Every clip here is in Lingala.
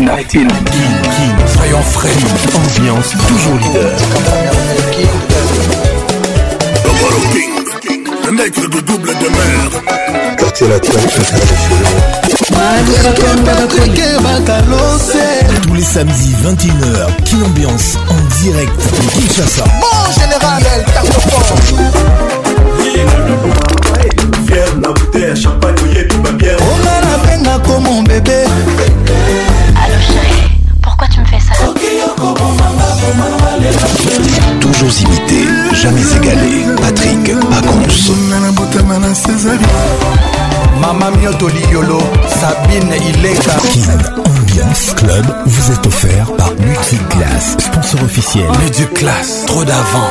Latina. King, King, soyons frais, ambiance toujours leader. Double King, le mec de double de mer. Quartier latin, tous les samedis 21h, Kin Ambiance en direct de Kinshasa. Mon général, El Fier na bouteille à champagne, a la peine penga mon bébé. jamais égalé. Patrick Pacons. Mama Mioto Liolo, Sabine Ileka. King Ambiance Club vous est offert par Multiclass, sponsor officiel. Class, trop d'avant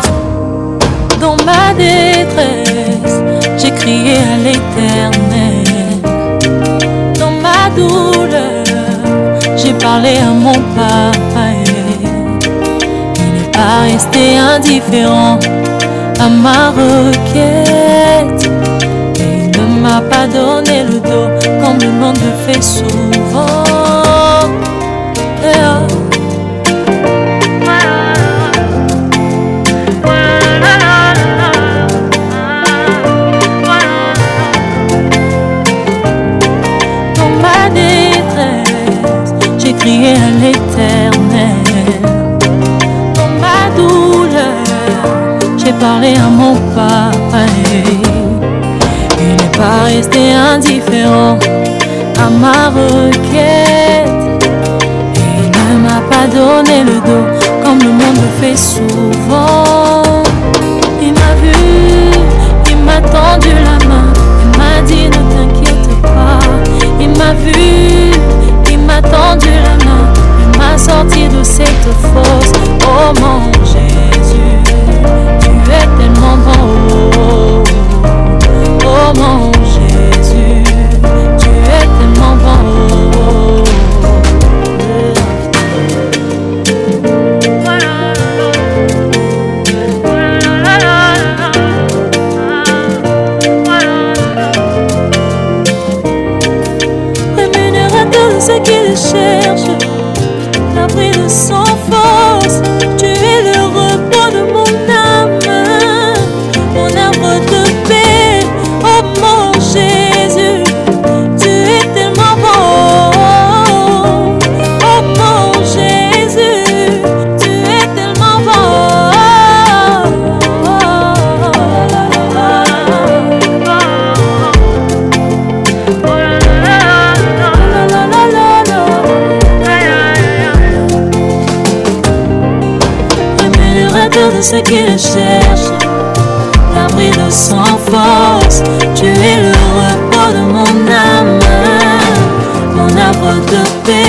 Dans ma détresse, j'ai crié à l'éternel. Dans ma douleur, j'ai parlé à mon père pas rester indifférent à ma requête. Et il ne m'a pas donné le dos comme le monde le fait souvent. Dans ma détresse, j'ai crié à l'éternel. mon Il n'est pas resté indifférent à ma requête. il ne m'a pas donné le dos comme le monde le fait souvent. Il m'a vu, il m'a tendu la main, il m'a dit ne t'inquiète pas. Il m'a vu, il m'a tendu la main, il m'a sorti de cette fosse. Oh mon Oh mon Jésus, tu es tellement bon voilà, voilà, rémunérateur ce qu'il cherche, la pride. Ce qu'il cherche, L'abri de son force, tu es le repos de mon âme, mon arbre de paix.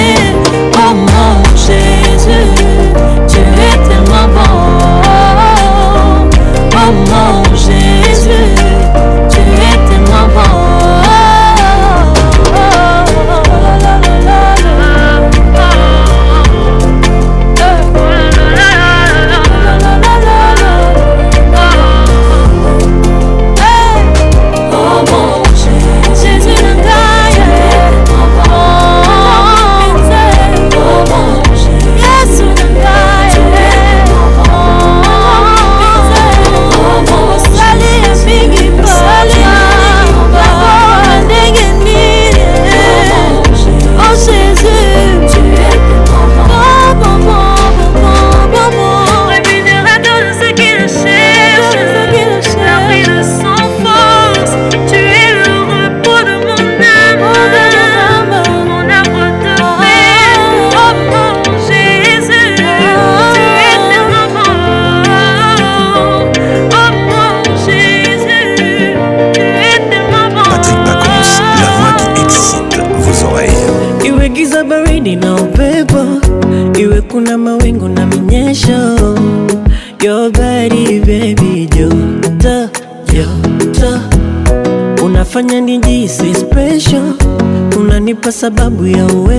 sababu ya wewe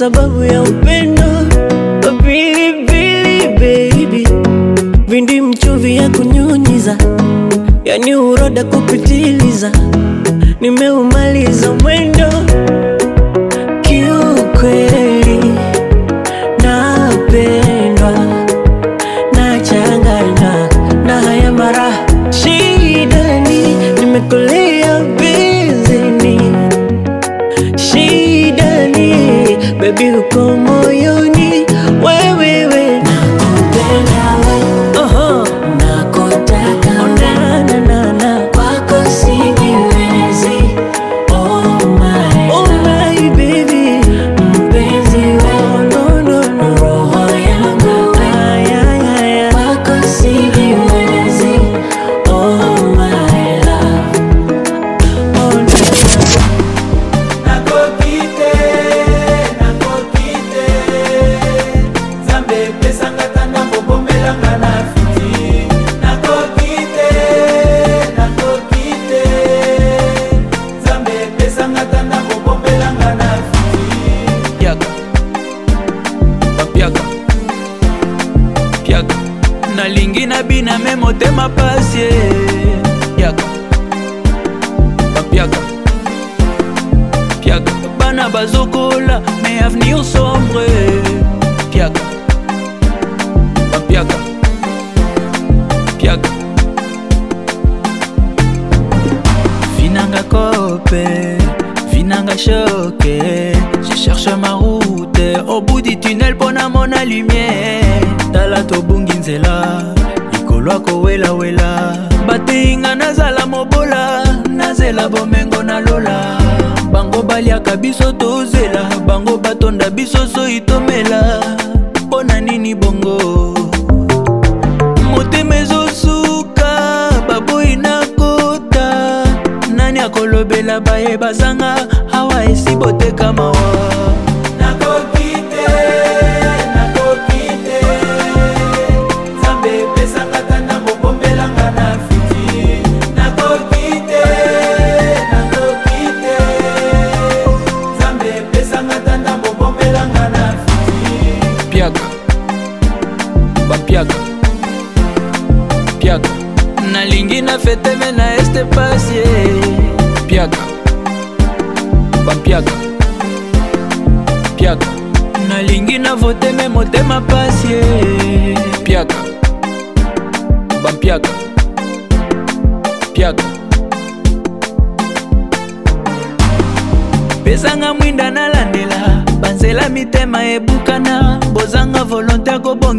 sababu ya upendo wa pilipili baby, vindi mchuvi ya kunyunyiza, yani uroda kupitiliza, nimeumaliza mwendo こもように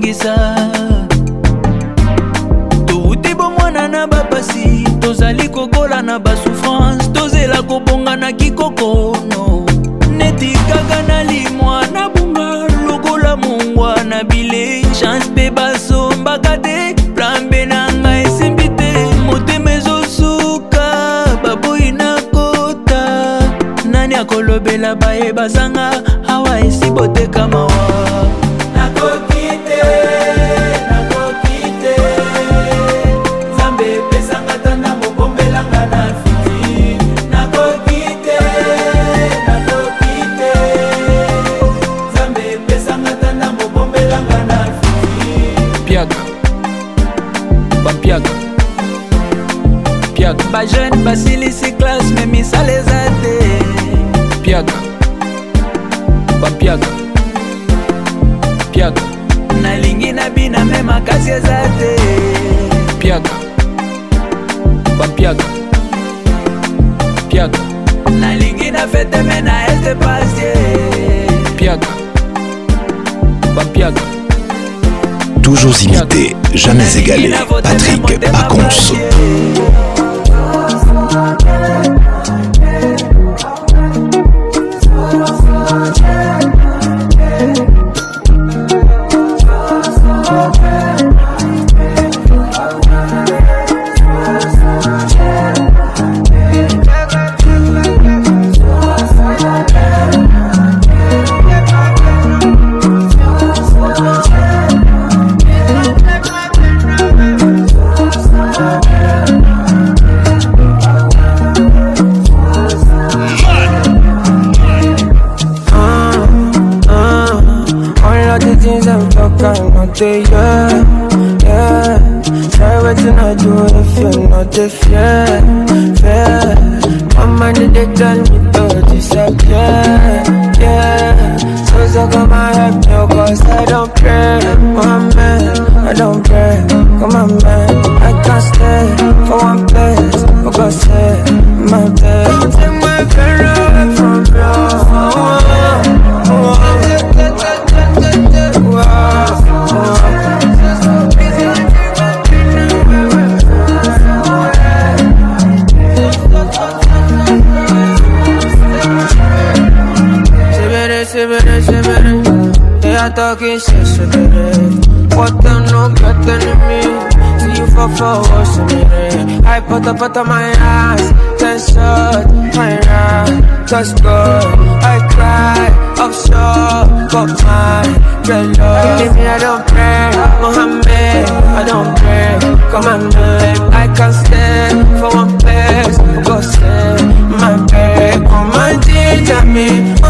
kobongisa touti bomwana na bapasi tozali kokola na basouffrance tozela kobonga na kikokono neti kaka na limwa na bunga lokola mongwa na bilei chance mpe basombaka te plambe na ngai esimbi te motema ezosuka baboyi na kota nani akolobela bayebazanga awa esi boteka mawa bajeune basilisi classe me misala eza te piaka bapiaka piaka nalingi na bina me makasi eza te piaka bapiaka piaka nalingi na fete me na este pasie piaka bapiaka toujours imité, jamais égalé. Patrick Pacons. say yeah, yeah. Try what you not do if you're not if yeah. put on my eyes, just shut my eyes, just go. I cry, i got sure, but my beloved. Leave me, I don't pray, Mohammed, I don't pray. Come on, babe, I can't stand for one place. Go stand my come on my dear, me.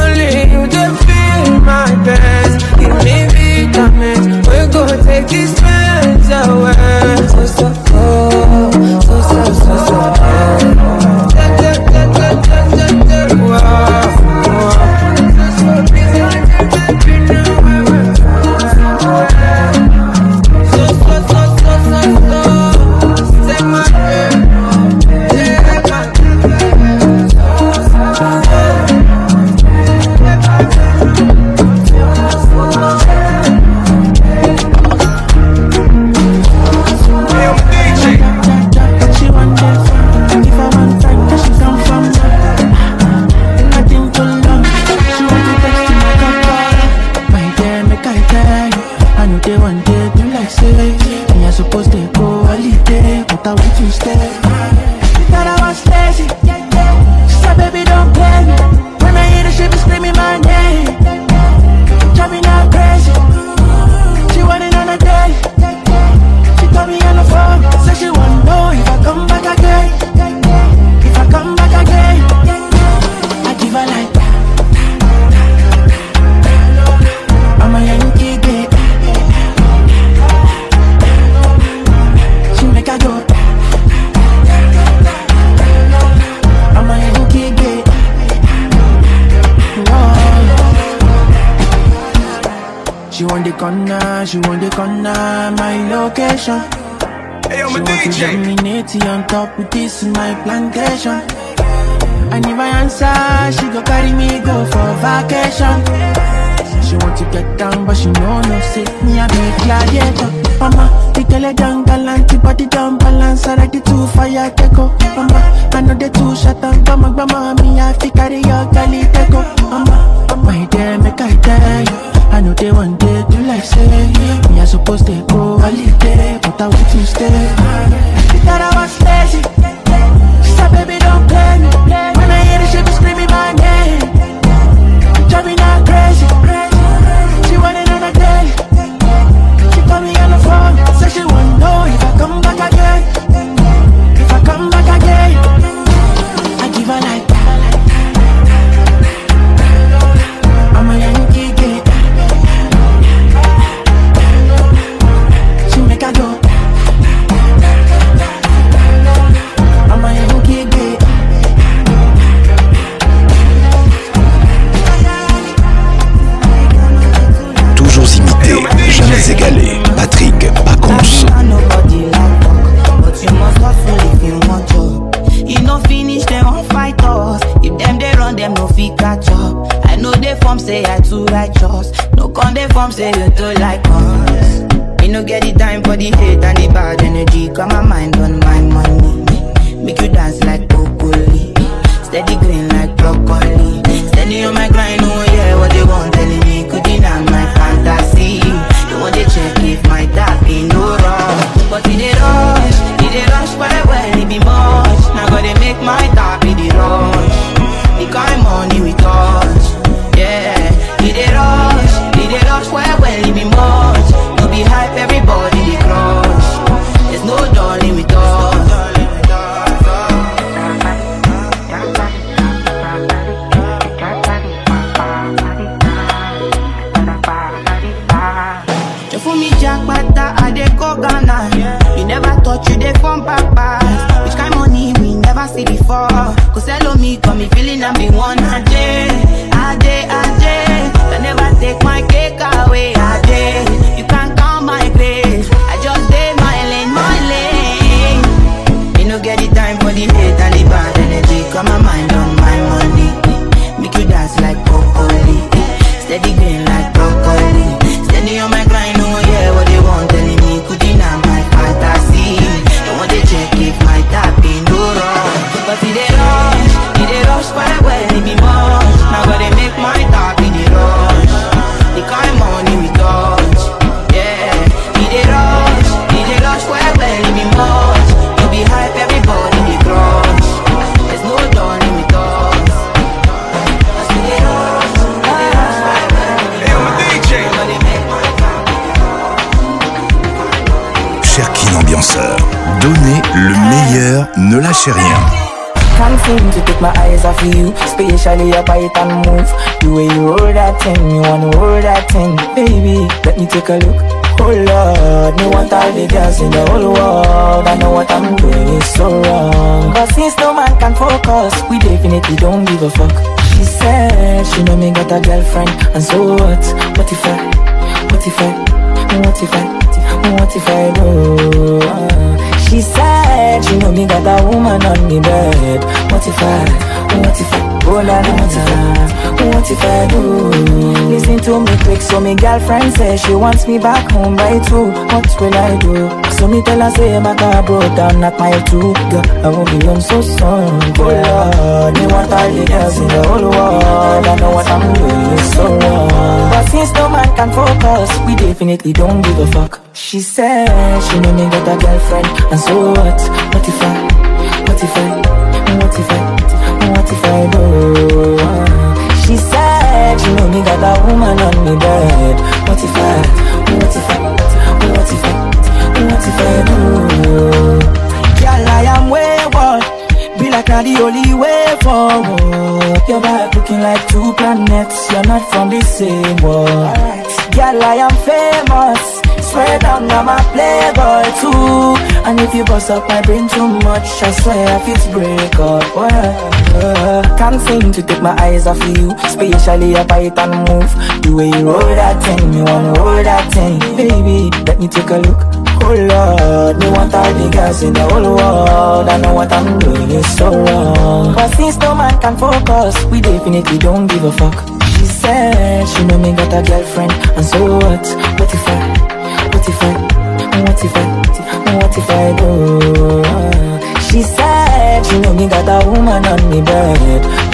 steady green Especially your bite and move. The way you hold that thing, you wanna hold that thing. Baby, let me take a look. Oh Lord, me want all the girls in the whole world. I know what I'm doing is so wrong. But since no man can focus, we definitely don't give a fuck. She said she know me got a girlfriend, and so what? What if I? What if I? What if I? What if I do? she said she know me got a woman on me bed. What if I? What if I? what if I do? Listen to me quick, so my girlfriend says she wants me back home by two. What will I do? So me tell her say my car broke down at my two. Girl, I won't be home so soon. Oh Lord, me want all the girls in the whole world. I know what I'm doing so wrong. But since no man can focus, we definitely don't give a fuck. She said she know me got a girlfriend, and so what? What if I? What if I? What if I? if I do? She said, you know me got a woman on me bed. What if I, what if I, what if I, what if I do? Girl, I am wayward, be like I'm the only way forward. Your back looking like two planets, you're not from the same world. Girl, I am famous swear down I'm a playboy too And if you bust up my brain too much I swear if it's break up well can't seem to take my eyes off you, especially a and move. The way you roll that thing, me wanna roll that thing, baby. Let me take a look. Oh Lord, me want all the girls in the whole world. I know what I'm doing is so wrong. But since no man can focus, we definitely don't give a fuck. She said she know me got a girlfriend, and so what? What if I? What if I? What if I? What if I, what if I go? She said. Like you know me got a woman on me bed.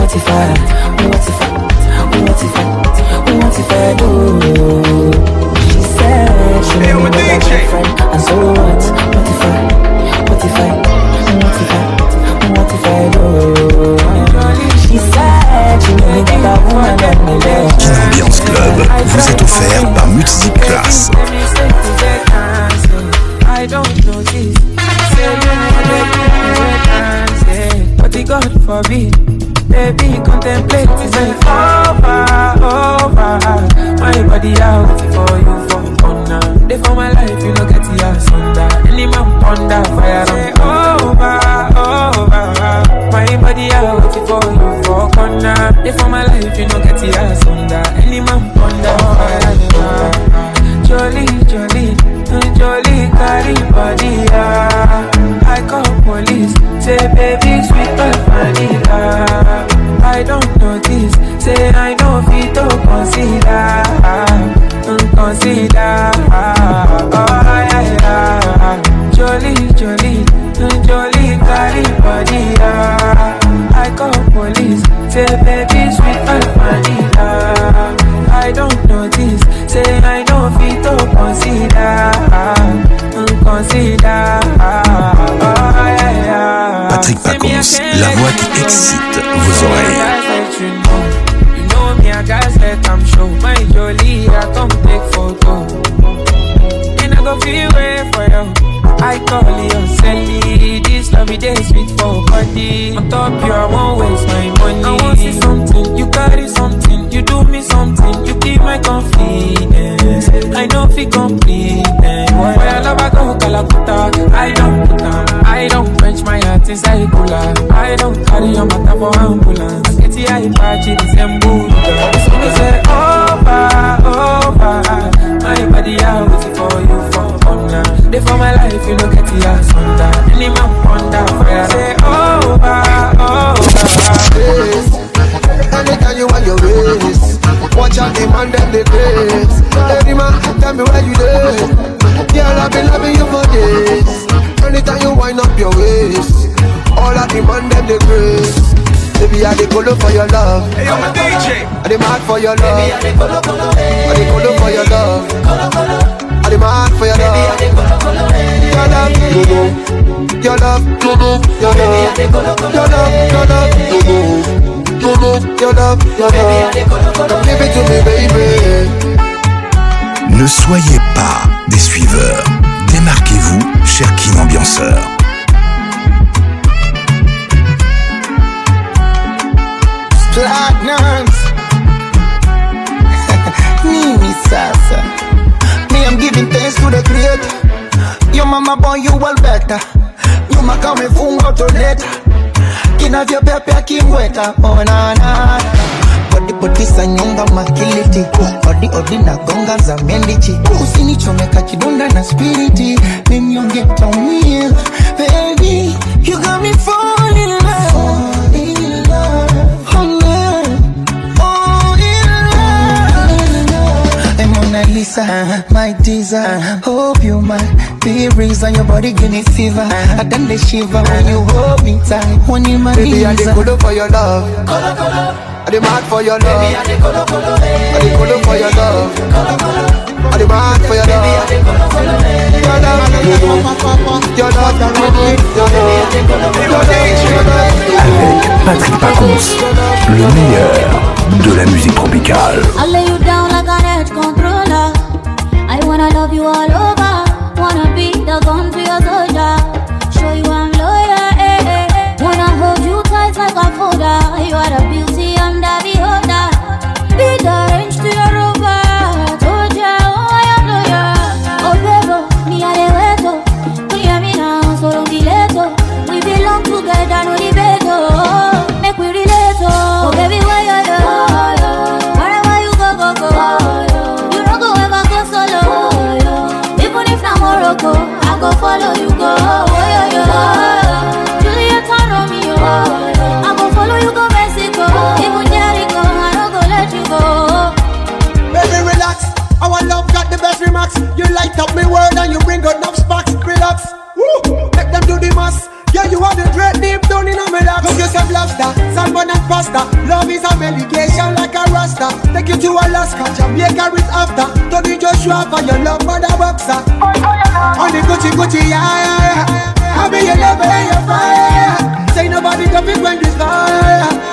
What if I? What if I? What if I? What if I do? She said she know me got a and so what? What if I? What if I? What if I? What if I do? woman on bed. Ambiance Club vous est offert par Multiclass. forbid. Baby, contemplate say over, over. My body out for you for honor. They for my life, you know, get the ass under. Any man ponder fire. Say over, over. My body out for you for honor. They for my life, you know, get the ass under. Any man ponder fire. jolly, Jolie, mm, jolly, carry body, ah. I call police. Say, baby, sweet but vanilla. I don't notice. Say, I know fit to consider. Consider. Oh, yeah, yeah. Jolly, jolly, Jolie, carry body. I call police. Say, baby, sweet but vanilla. I don't notice. Say, I know fit to consider. consider. Patrick Pacons, la voix qui excite vos oreilles. You me a guys let them show My jolie, I come take photo And I go feel I call you Sally. This love it is sweet for body. On top you, I won't waste my money. I want see something, you carry something, you do me something, you keep my confidence. I know if you complete. I love I go kalakuta. I don't put on. I don't quench my heart inside cooler. I don't carry your matter for ambulance. Get the eye patch in Istanbul. So me say over, over. My body, I waiting for you wonder. They for my life, you look at the ass wonder. Any man wonder, fire say over, over. Anytime you want your waist, watch out the man them the grace. Every man, tell me where you live. Yeah, I've been loving you for days. Anytime you wind up your waist, all I demand them the grace. Baby, I dey follow for your love. Hey, I'm a DJ. I dey mad for your love. Baby, I dey follow, colo. I dey follow for your love. Colo colo. Ne soyez pas des suiveurs. Démarquez-vous, cher Kim Ambianceur. later. Yo mama boy you all better. Nyuma kama toleta. Kinavyo pepe Oh na na. Body body sa makiliti. Odi odi na gonga za mendichi. Usinichomeka kidonda na spiriti. Mimi ongeta umia. Baby, you got me for Lisa, uh-huh. my teaser. Uh-huh. Hope you might be reason your body give me fever. Uh-huh. I done the shiver when you hold me tight. When you my Baby, I the color for your love. I the mad for your love. Baby, I the color, eh. for your love. I the mad for your love. Baby, I the color, eh. Your love, your love, your love, your love. Patrick Pacons, le meilleur de la musique tropicale. I lay you down like an edge Wanna love you all over. Wanna be the gun for your soldier. Show you I'm loyal. Eh, eh, eh. Wanna hold you tight like a folder. You are the beauty, I'm the Rasta. Love is a medication like a Rasta. Take you to Alaska, Jamaica is after. Tony Joshua for your love, mother boxer. On the Gucci Gucci, yeah, yeah, yeah. I be your love your fire. Say nobody can come when this fire.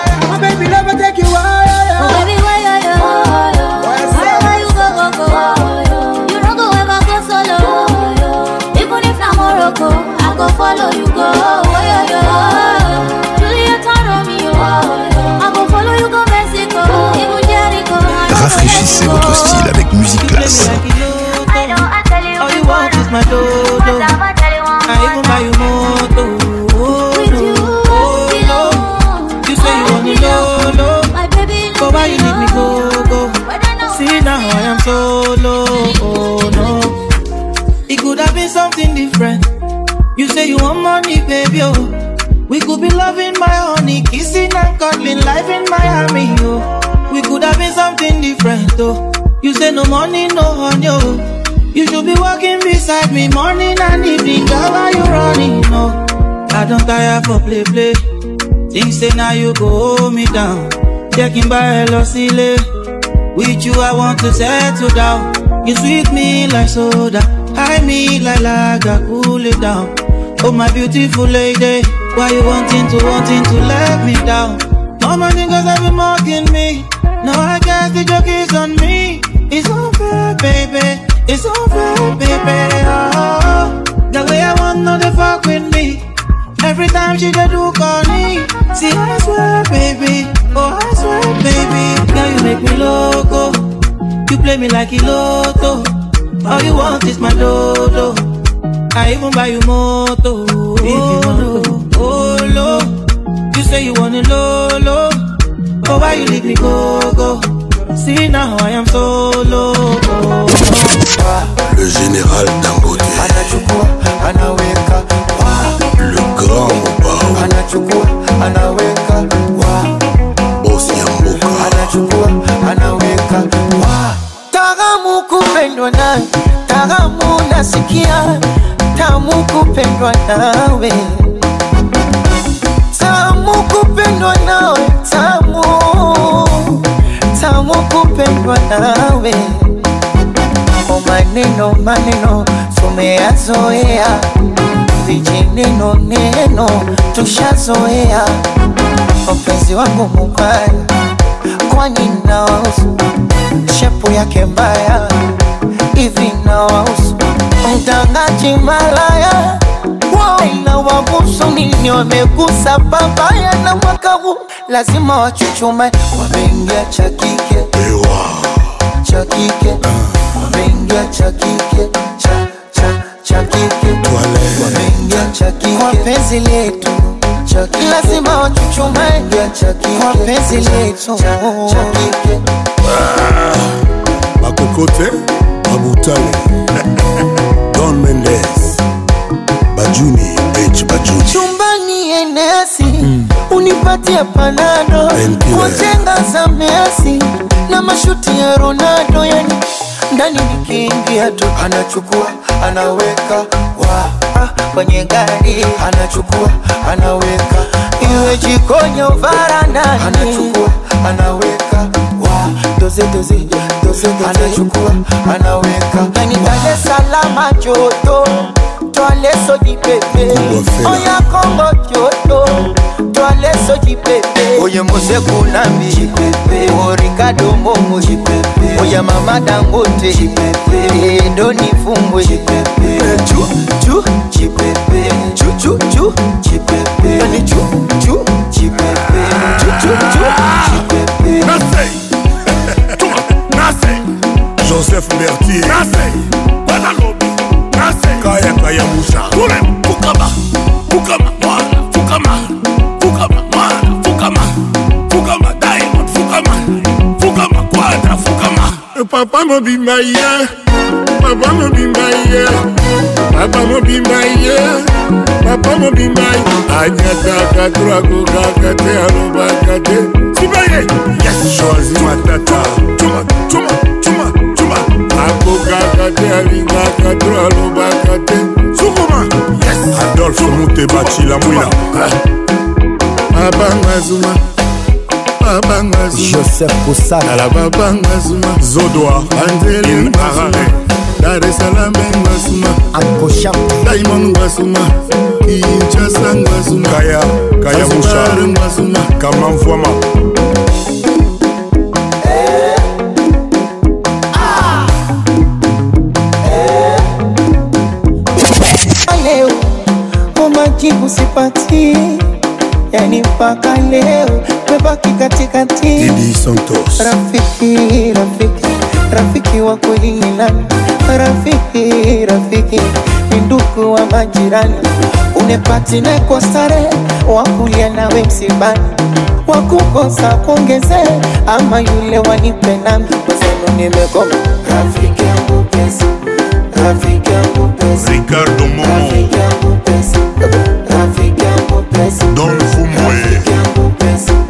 You say no money, no honey, oh. You should be walking beside me morning and evening. Girl, why you running? No, oh? I don't tire for play, play. Things say now you go hold me down. Checking by silly. With you, I want to settle down. You sweet me like soda. High me like lager, cool it down. Oh, my beautiful lady. Why you wanting to, wanting to let me down? All my niggas have been mocking me. Now I guess the joke is on me. It's over, baby. It's over, baby. Oh, the way I want no the fuck with me. Every time she do me. See, I swear, baby. Oh, I swear, baby. Girl you make me loco. You play me like a loto. All you want is my dodo. I even buy you moto. If you oh, low. Oh, you say you want to low, low. Oh, why you leave me go, go? See now I am solo. Le général Dangote. Anachukua, anaweka. Le grand Bao. Anachukua, anaweka. Boss Nyamboka. Anachukua, anaweka. Tagamu kupendwa na, tagamu nasikia, tamu kupendwa we. kupendwa nawe, tamu tamu kupendwa nawe. o oh, maneno maneno tumeyazoea, vijineno neno tushazoea. Mpenzi wangu mubaya, kwani nawausu shepu yake mbaya, hivi nawausu mtangaji malaya Ila wagusu nini wamegusa papaya na mwaka huu lazima wachuchume, wameingia cha kike cha kike, wameingia cha kike cha cha cha kike, wameingia cha kike kwa penzi letu lazima wachuchume kwa penzi letu cha kike bakokote babutale Don Mendes Bajuni, bitch, Bajuni. Chumbani enesi mm. Unipatia panado kwa za Messi na mashuti ya Ronaldo, yani ndani nikiingia tu anachukua anaweka wa kwenye gari anachukua anaweka iwe jikoni au varandani anachukua anaweka doze doze doze doze, anachukua anaweka, nanitale salama joto, twale soji pepe, oya Kongo joto, twale soji pepe, oye Mose Kunambi pepe, o Ricardo Momo oya Mama Dangote pepe, ndo nifumbwe pepe, chu chu pepe, chu chu chu pepe, yani chu chu pepe, chu chu chu pepe, na joseph bertier kayakaya musha fukama fukama mwana fukama fukama mwana fukama fukama diamond fukama fukama kwadra fukama e papa mobimba ye papa mobimba ye papa mobimba ye papa mobimba ye anyataka trakokaka te alobaka te Tubaire Yes Shozi matata Tuma tuma tuma tuma akokaka te alingaka to alobaka te sukuma yes adolfe muteba cilamwila babanga zuma babanga joseph kosanala babanga zuma zodoa anzelin arare dar esalam ngwasuma akosha diamond ngwasuma inchasa ngwasuma kaya kaya musha ngwasuma kamamfwama usipati, yani mpaka leo mebaki katikati. Rafiki, rafiki, rafiki wa kweli Rafiki, rafiki ni ndugu wa majirani, unepatine kwa stare wakulia nawe msibani, wakukosa kuongeze ama yule wanipe nami wazenu nimekoma. Rafiki yangu pesa, rafiki yangu pesa, Ricardo Momo.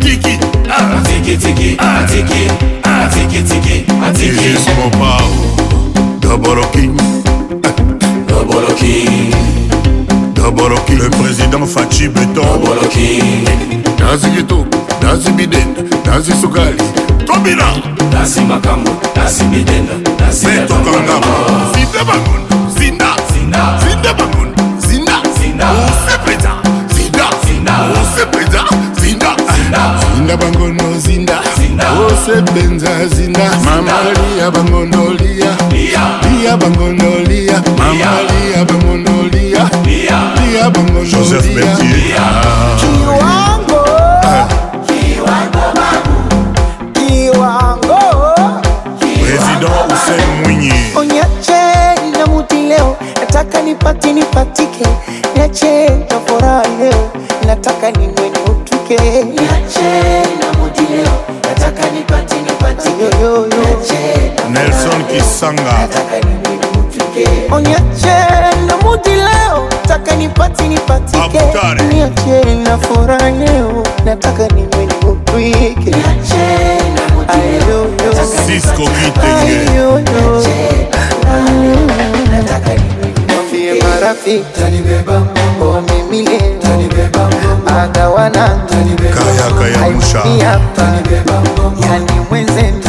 tiki tiki tiki tiki tiki tiki tiki is my power double king double king double king le président Fachi Beton double king nazi kito nazi biden nazi sukali tobina nazi makambo nazi biden nazi betokanga zinde bangun zinda zinda zinde bangun zinda zinda usepeta zinda zinda zinda bangono zinda wose zinda mamalia bangonolia lia bangonolia mamalia bangonolia lia bangonolia nataka nipati nipatike niache na furaha leo nataka nimwenye yake. Niache na mudi leo, nataka nipate nipate. Oh, niache na mudi leo, nataka nipate nipate. Niache na furaha leo, nataka niwe Niache na mudi leo, Cisco Kitenge. Nataka niwe nikupweke. Marafiki tanibeba mbongo mimi Tanibeba agawana haimuniapa yani mwenzetu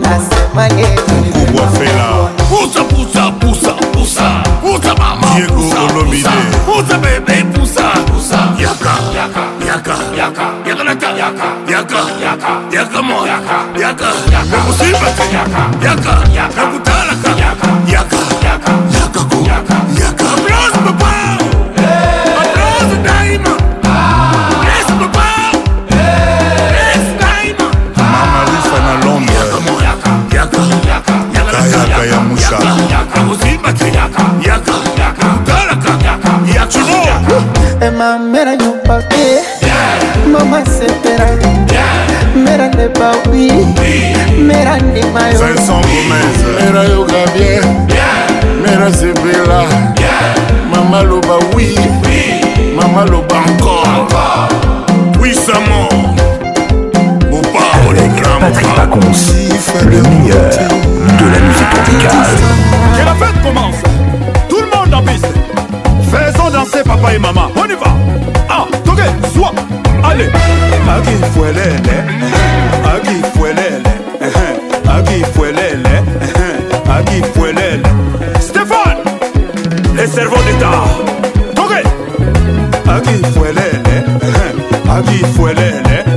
nasemaje Diego Olomide Pusa bebe pusa Yaka Yaka Yaka Yaka Yaka Yaka Yaka Yaka Yaka Yaka mo Yaka Yaka Yaka Yaka Yaka Yaka Yaka Yaka Yaka Yaka Yaka Yaka yaka ya musa emamera nyumba te mama setera mera lebawi mera ndimayomera yoga bien mera zebela mama loba wi mama loba encore puissamment Patrick Pacons, le meilleur. commence. Tout le monde en piste. Faisons danser papa et maman. On y va. Ah, toque, soit. Allez. Aki fuelele. Aki fuelele. Eh, eh. Aki fuelele. Eh, Aki fuelele. Stéphane. Les cerveaux d'État. Toque. Aki fuelele. Aki fuelele.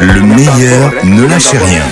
Le meilleur ne lâchez rien.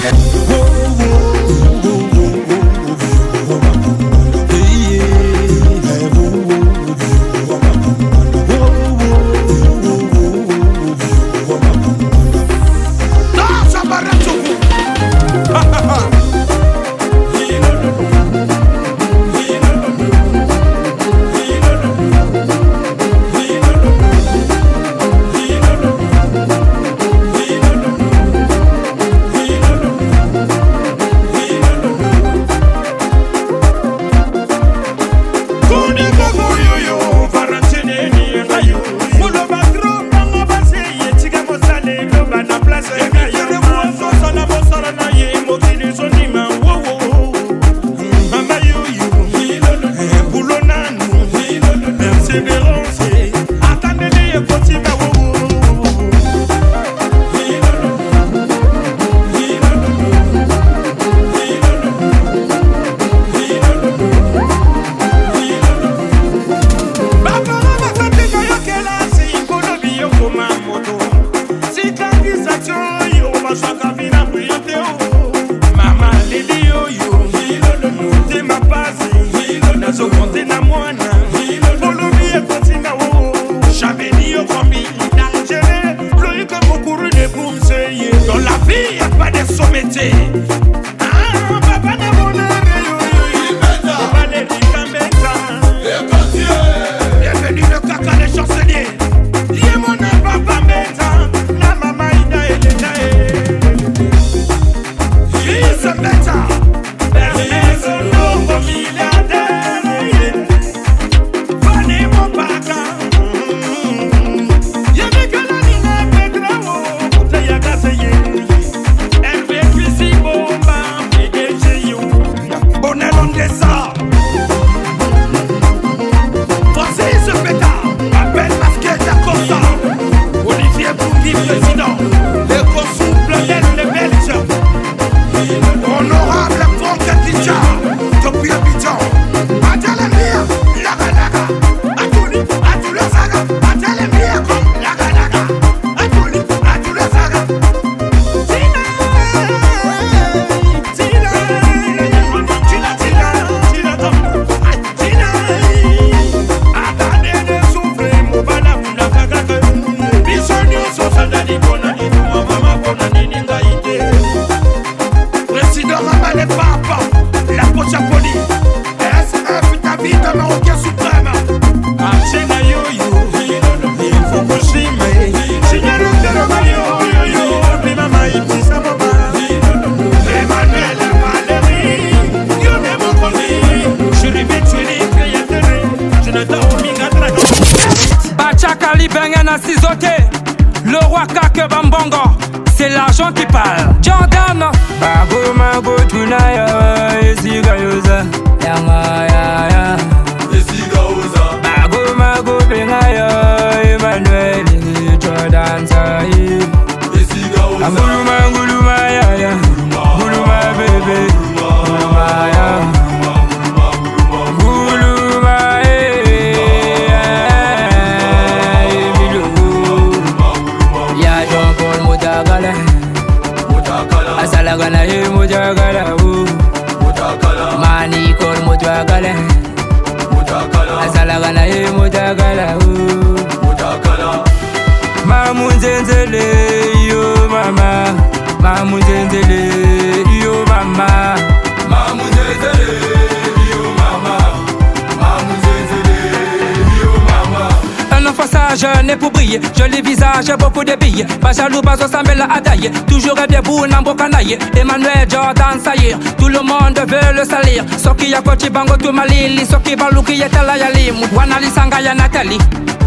j'ai beaucoup de billes. Pas jaloux, pas au 000 à taille. Toujours bien pour n'en Emmanuel Jordan, ça y est, tout le monde veut le salir. Soki ya kochi bango tout malili, soki baluki ya yali. ya limu. Wanalisanga ya Nathalie.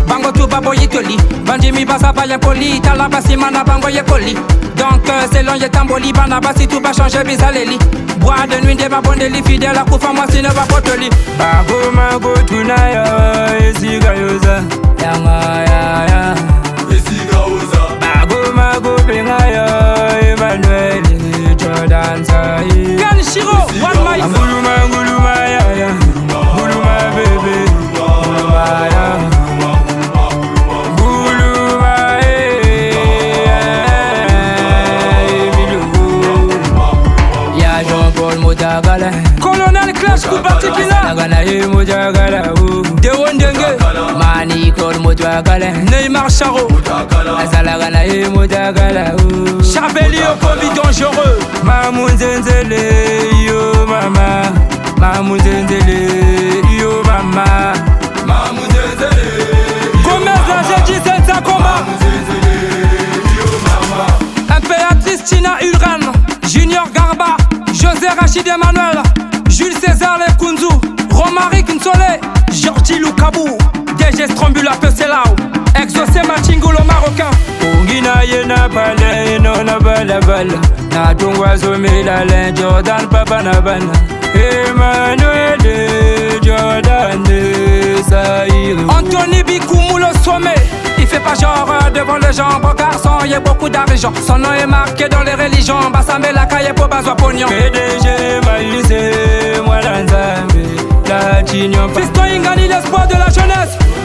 bango tout babo Yitoli. toli bandimi basaba ya poli tala basi mana bango ye koli donc euh, selon ye tamboli bana basi va changer bisaleli bois de nuit de babondeli fidèle moi si ne va pas bakotoli bakomakotuna yo esika eh, yoza ya. Colonel Clash, Kupati Pina Nagana hii mujagala uu oh. Dewo ndenge Kaka ani Charo Neymar Charo e Chabeli au Covid dangereux Mamoun Zenzele yo mama Mamoun Zenzele yo mama Mamoun Zenzele Gomez la j'ai dit c'est yo combat Impératrice Tina Uran Junior Garba José Rachid Emmanuel Jules César Lekunzu Romaric Nsole Georgie Lukabou DJ Strombula Peselao Exaucé Machingolo Marocain Ongina yena bale ino na bala bala Na tungwa la Jordan papa na bana Emmanuel Jordan de Anthony Bikoumou le sommet il fait pas genre devant les gens, bon garçon, y'a beaucoup d'argent. Son nom est marqué dans les religions, Bassambe la caille pour bazo pognon. PDG, Maïsé, moi dans la tignon. Fiston Ingani, l'espoir de la jeunesse.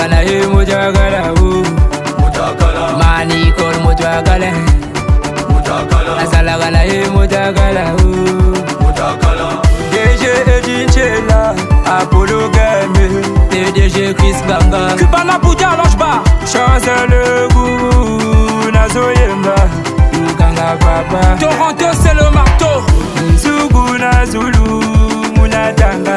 mutwagala ye eh, mutwagala o oh. manikol mutwagala asalagala ye eh, mutwagala o oh. DG Edinchela Apollo Game PDG Chris Banga Kubana Boudia Lanchba Chancel Gou Nazoyemba Lukanga Papa Toronto c'est le marteau Zougouna Zulu Munatanga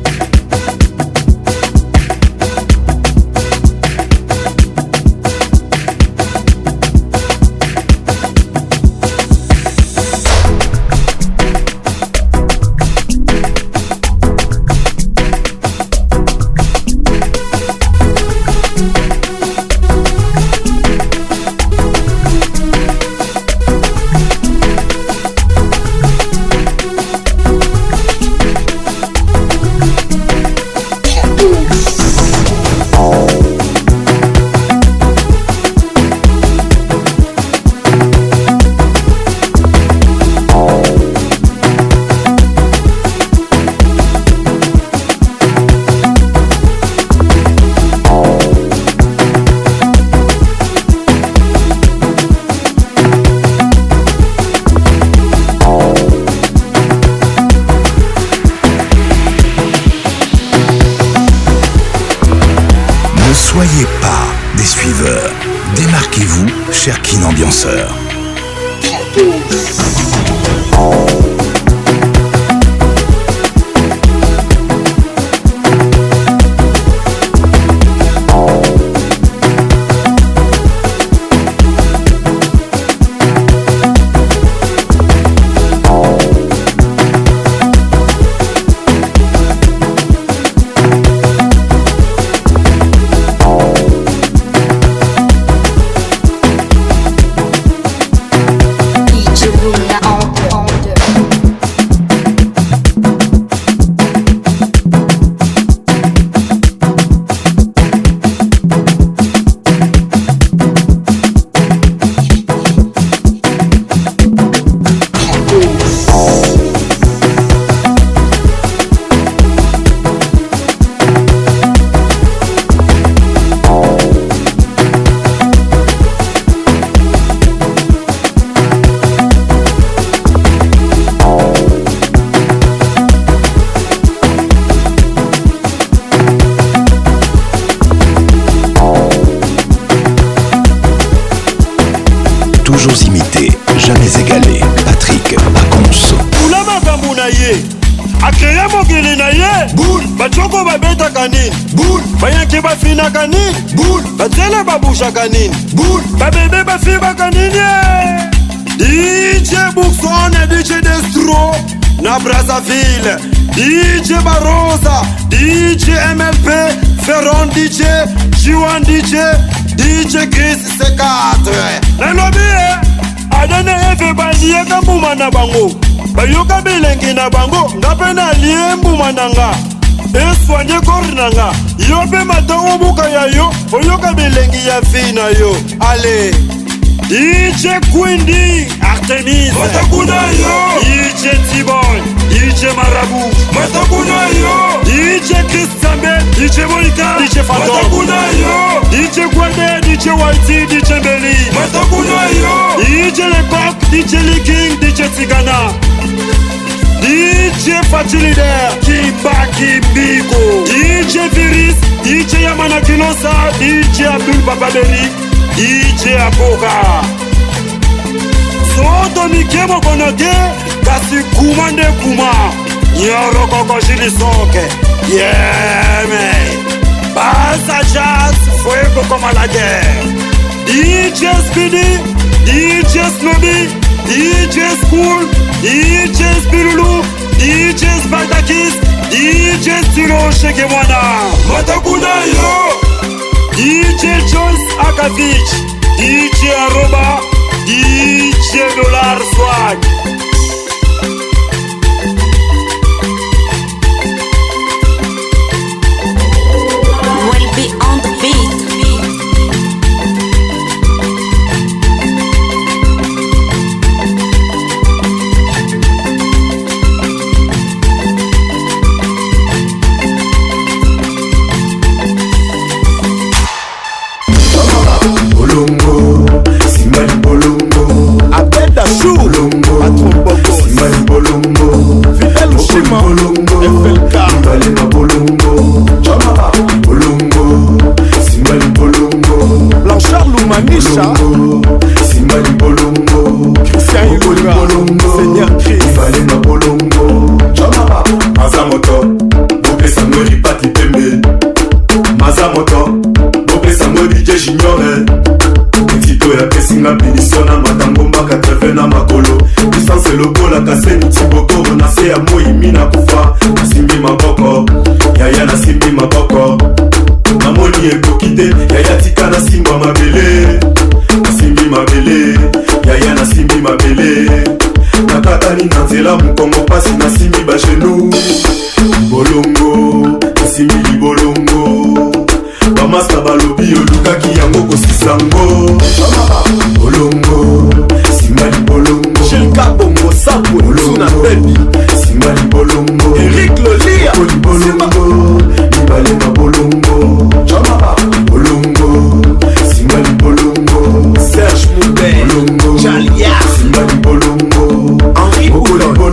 Ale DJ Quindi Artemis Matakunayo DJ T-Boy DJ Marabu Matakunayo DJ Chris Zambé DJ Monica DJ Fatou Matakunayo DJ Gwende DJ Whitey DJ Belly Matakunayo DJ Lepop DJ Lee King DJ Tigana DJ Fatulider Kibaki Biko DJ Viris DJ Yamana Kinosa DJ Abdul Babadeli DJ Apoka. Soto mikemo konote, kasi kuma nde kuma. Nyoro koko jili soke. Yeah, man. Basa jazz, fuego koma la guerre. DJ Speedy, DJ Snobby, DJ School, DJ Spirulu, DJ Spartakis, DJ Tiro Shekemwana. Matakuna yo! Matakuna yo! DJ Jones Akadich, DJ Aruba, DJ Dollar Swag. We'll be on the beat. bolongo simba libolongo jelka bongo sako suna bebi simba libolongo erik lolia libolongo libale na bolongo bolongo simba libolongo serge mubel jalia simba libolongo henri bolongo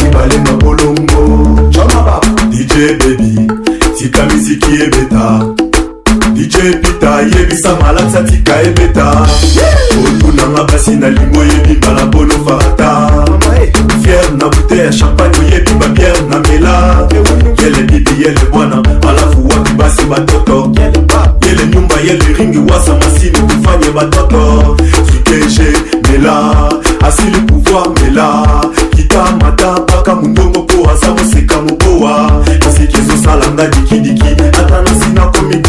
libale na bolongo dj bebi sika misiki ebe ebita yebisa malakisa tika ebeta otunanga basi na lingo oyebi mbala mpono farata fiere na bute ya champagne oyebi babiere na mela yele bibi yele bwana alafu wapi basi batoto yele nyumba yele ringi wasa masini kufanye batoto kikeje mela asili pouvoir mela kita mata mpaka mondongo mpo aza moseka mobowa nasiki ezosalanga dikidiki ata nasina komi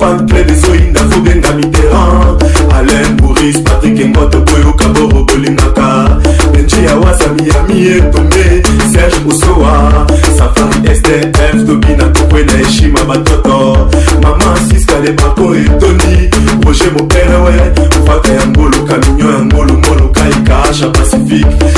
pancle dezoyinda kobenga mitterrand alain boris patrik engoto po eyoka boro bolingaka benji awasa miami etombe serge osoa safari stf tobi na kokwe na eshima batoto mama siskale bako etoni roger boperewe vaka ya ngolo kaminio ya ngolo ngolo kaikaasha pacifique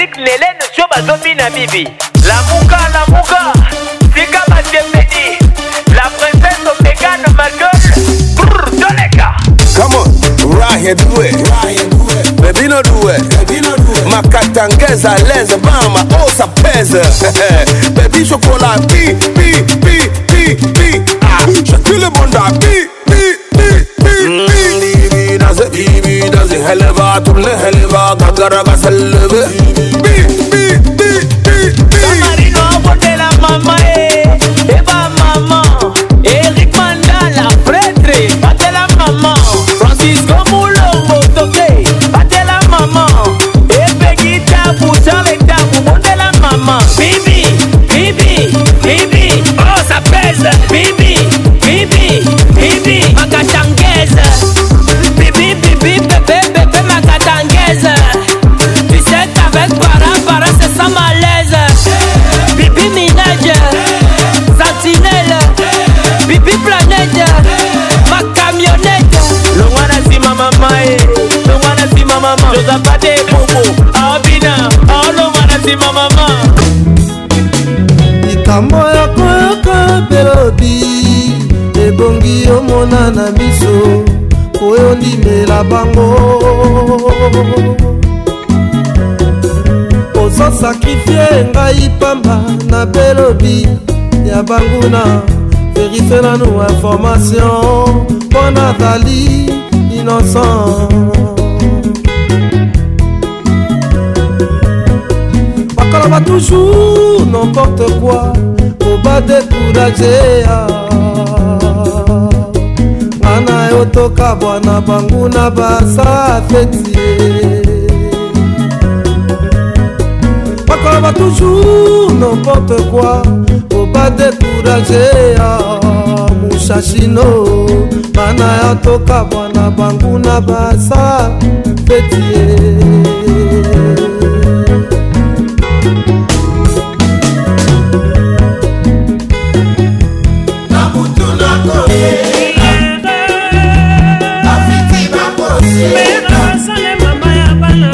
eric lelene tio bazobina bibi lamuka lamuka tika batepeni la princesse omegan magol brr doleka kamo rahe due bebino due makatangeze aleze mama osa peze bebi chokola bi bi bi bi bi shakile bonda bi bi bi bi bi bi bi bi bi bi bi bi bi تملح الباقة قرق سلبي na bango ozosakrifie ngai pamba na belobi ya banguna verifie nanu information mpo nazali innocent bakolaba toujours n'importe quoi oba décourage ya ah. bana yotoka bwana banguna basala feti bakoloba toujours n'importe quoi oba décourage ya ah, mushashino bana yotoka bwana banguna basala feti meyaka basalema baya bana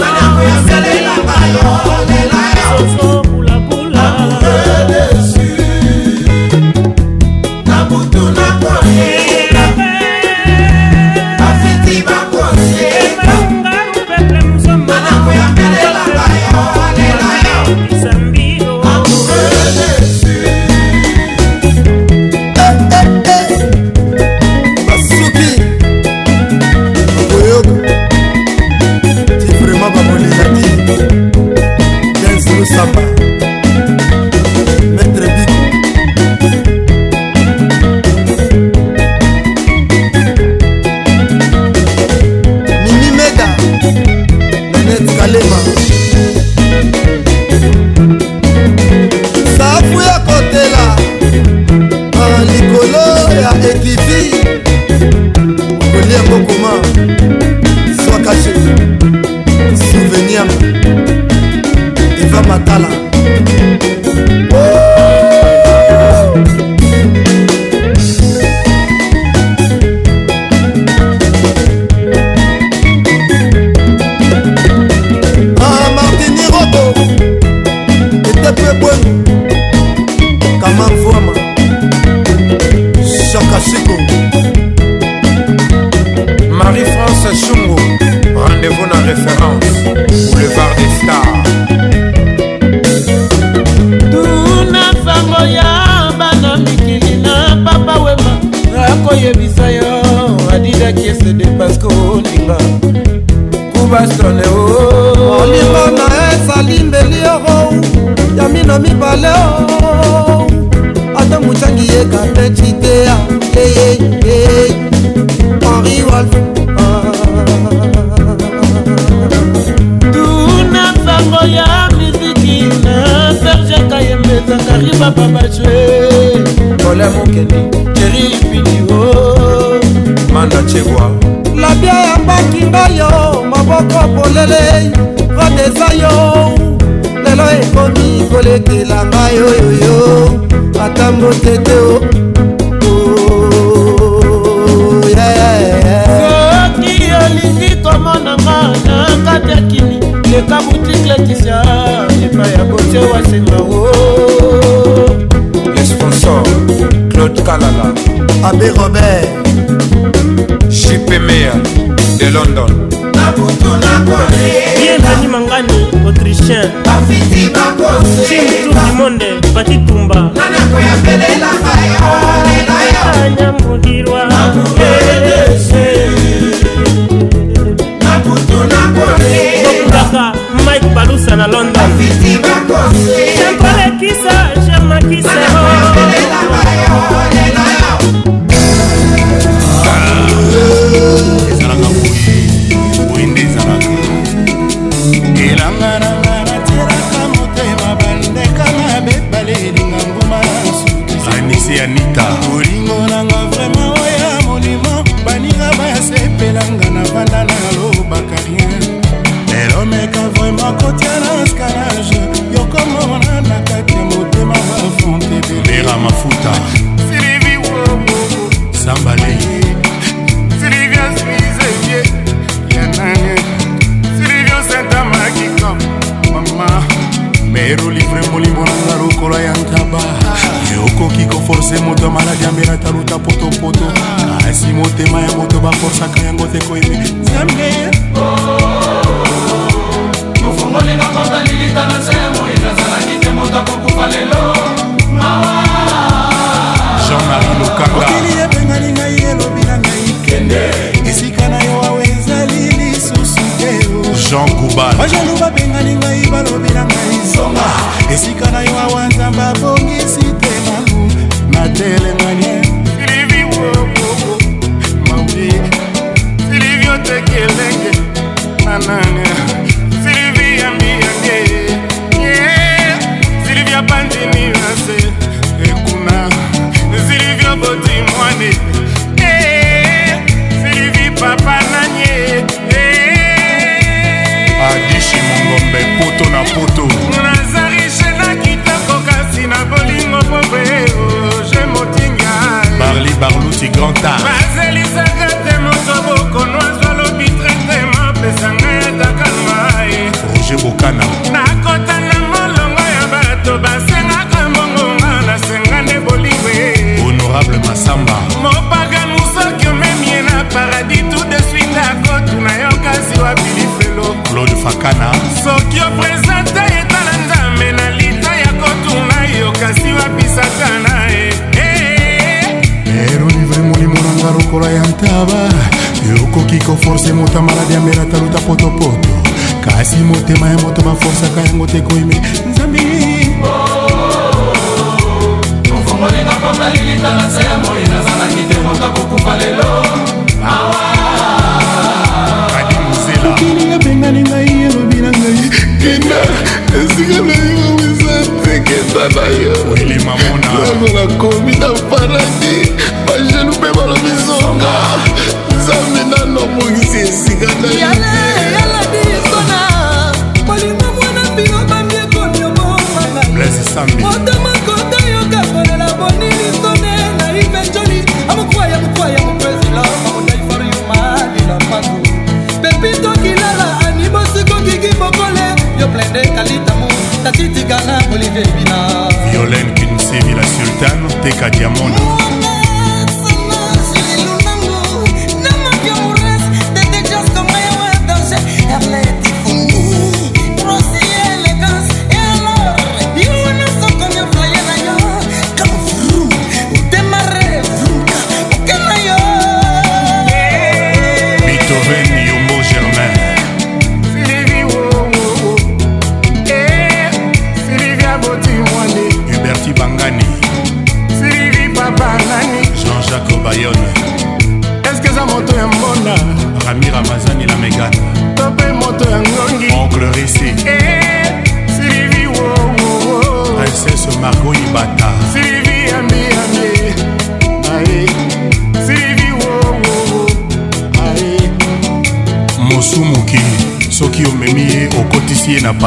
Henri Wolf tuna sango ya miziki na serge kayembe zakari bababashe kole mokendi jeri pinio manda chegwa labia ya mbakinga yo maboko polele vadeza yo lelo ekomi kolekela ngai oyoyo ata mbotete o oh. peter kini leka butike letisia epai ya bote wasenga o le sponsor claude kalala abe robert chipemea de london bienveni mangani autrichien cimtour du monde patitumba nyamugirwa susa na london tempo lekisa germakisa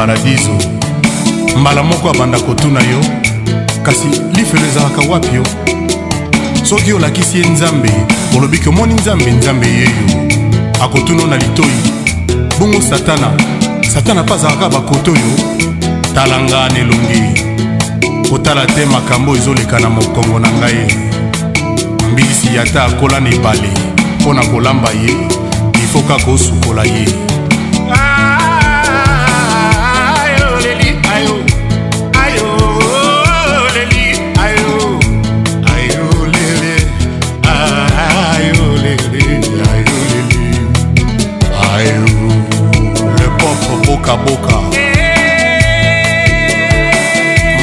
paradiso mbala moko abanda kotuna yo kasi lifelo ezalaka wapi yo soki olakisi ye nzambe olobi komoni nzambe nzambe yeyo akotuna na litoi bongo satana satana mpe azalaka bakoto oyo tala nga na elongi kotala te makambo ezoleka na mokongo na ngai mbisi ata akola na ebale mpo na kolamba ye ifoka kosukola ye bokaboka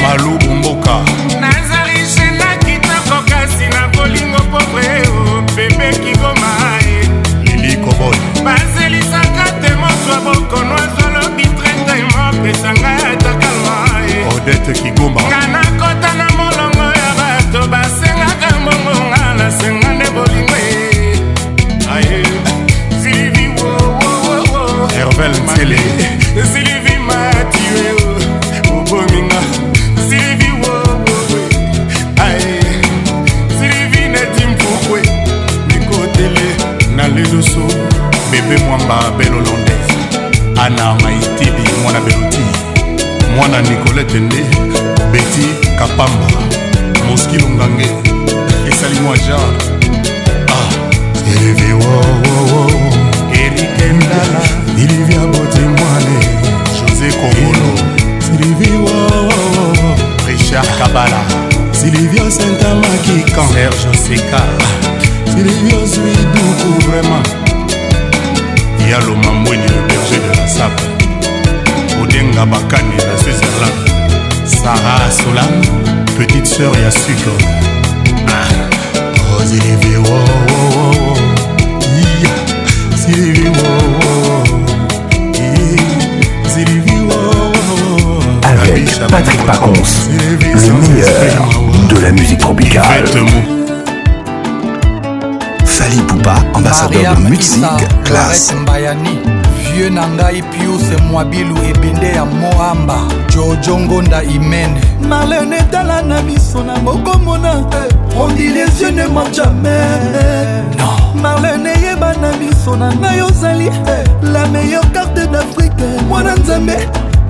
malubu mboka nazali jena kitoko kasi na bolingo pobre bebe kigoma lili koboi bazelisaka te mozwa bokono azolobi trete mopesanga atakalma odete kigoma nga nakota na molongo ya bato basengaka mbongo nga nasenga nde bolingo e. hervel nsele mamba belolondes ana maitibi mwana beloti mwana nicolete nde beti kapamba moski longange esali mwa jar ah, evi wowowo erike ndala ilivia botemwane josé kobolo silivi wowowo richard kabala silivio sentamakikan serge oseka ah. silivio zwiduku vraiment ya lomamweni le berger de la sable odenga bakane na switzerland sara sola petite sœur ya sucre ah. ozilevi oh, oh, oh, avec Patrick Pacons, le meilleur de la musique tropicale. Fali Poupa, ambassadeur de musique, classe. vieux na ngai piuse mwabilu ebende ya moamba jojo ngonda imene marlene etala na miso na mokomona rondi les yeux ne ment jamais non marlene eyeba na miso na ngai ozali la meilleure carte d'afrique mwana nzambe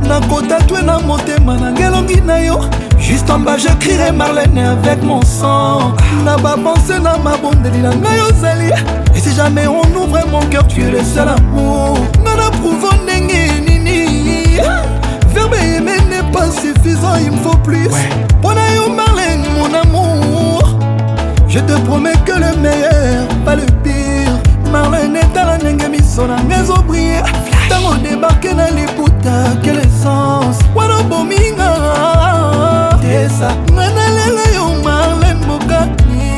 nakotatwe na motema na ngelongi na yo juste en bas je crierai Marlène avec mon sang na pensé, na mabondeli na ngai ozali et si jamais on ouvre mon cœur tu es le seul amour nana prouvo ni nini verbe aimé n'est pas suffisant il me faut plus On a yo Marlène, mon amour je te promets que le meilleur pas le pire marlene etala ndenge miso au ngai brille. mon débarque na liputa quelle essence wana bominga yesa nga na lelo yo marlen mokaki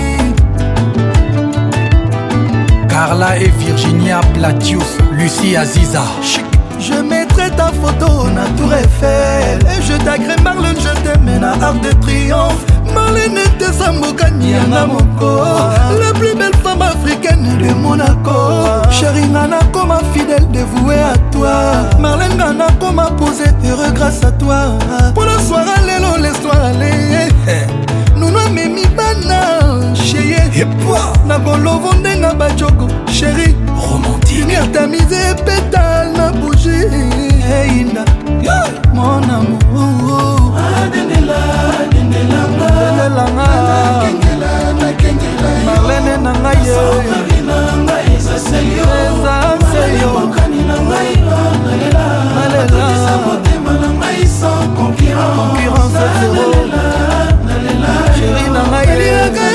carla et virginia platius lucie aziza Chic. Je mettrai ta photo na tour Eiffel Et je t'agrée Marlene, je t'aime na Arc de Triomphe marlene tesamboka nianga moko la plus belle femme africaine de monaco sheringa nakoma fidèle dévoué à toi marlenga nakoma pose heureux grâce à toi mpona soire lelo lesoir ale nuno amemi bana cheye na bolovo ndenga bajoko sheri romantiqe mirtamise epetal na bougie einda hey, mon amour marlene na ngai eza seyo concurrence zero chéri na ngai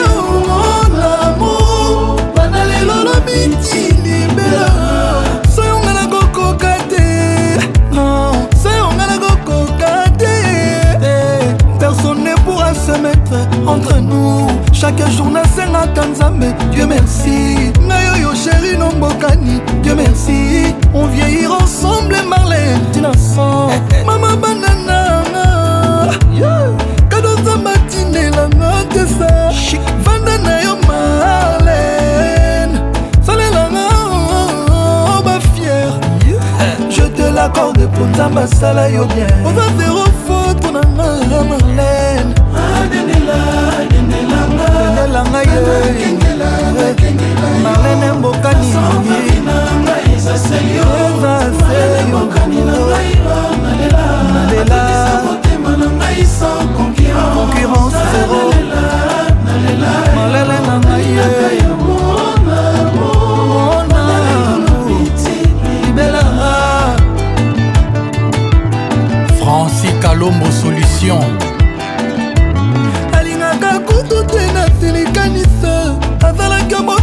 chaque jour nasengaka nzambe dieu merci ngai oyo sheri nombokani dieu merci on vieillir ensemble marle dinason mama banananga kado nzambe atinelanga tesa vanda na yo marlene salelanga bafiere je te l'accorde po nzambe asala yo bien oza zero ye marlene mbokani nalela concurrence zero malele na ngai ye Francis Calombo Solution that I got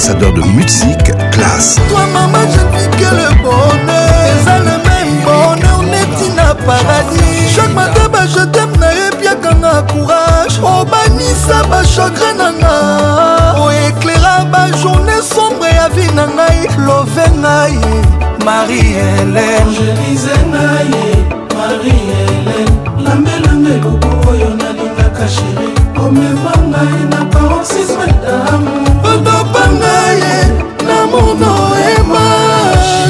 ambassadeur de musique classe toi mama je dis que le bonheur eza le même bonheur neti na paradis chaque matin bajetem na yebiakanga courage obanisa oh, bachagrin nanga oeklera oh, bajourne sombre ya vi na ngai love ngai marie helen lambelange loboko oyo nalingaka sheri omema ngai na paroxisme damour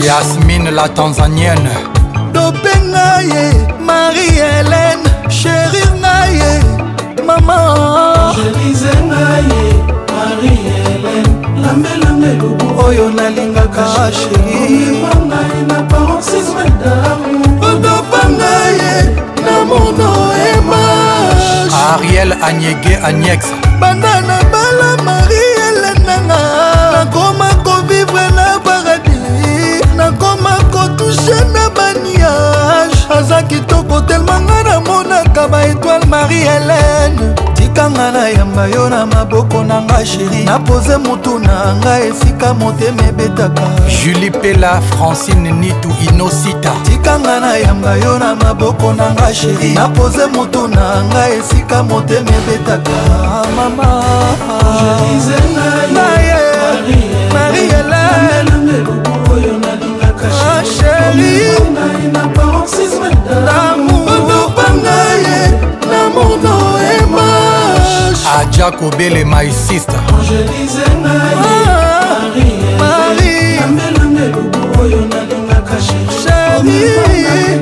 yasmine la tanzanienne dope ngai ye marie hélène chérir ngai ye mama chérise ngai ye marie hélène lambelanga elubu oyo nalingaka chérimangai na parosis madamu odopa ngai ye na mono ema ariel anyege anyex bandana jene baniage aza kitoko telmanga namonaka baetoile marie helene tikanga nayamba yo na maboko na nga sheri napoze motu na nga esika motema ebetaka julie pela francine nitu inosita tikanga nayamba yo na maboko na nga sheri napoze motu na nga esika motema ebetaka mama marie ma chérie l'amour bangaye l'amour no emage aja ah, kobele my sister ah, marie chérie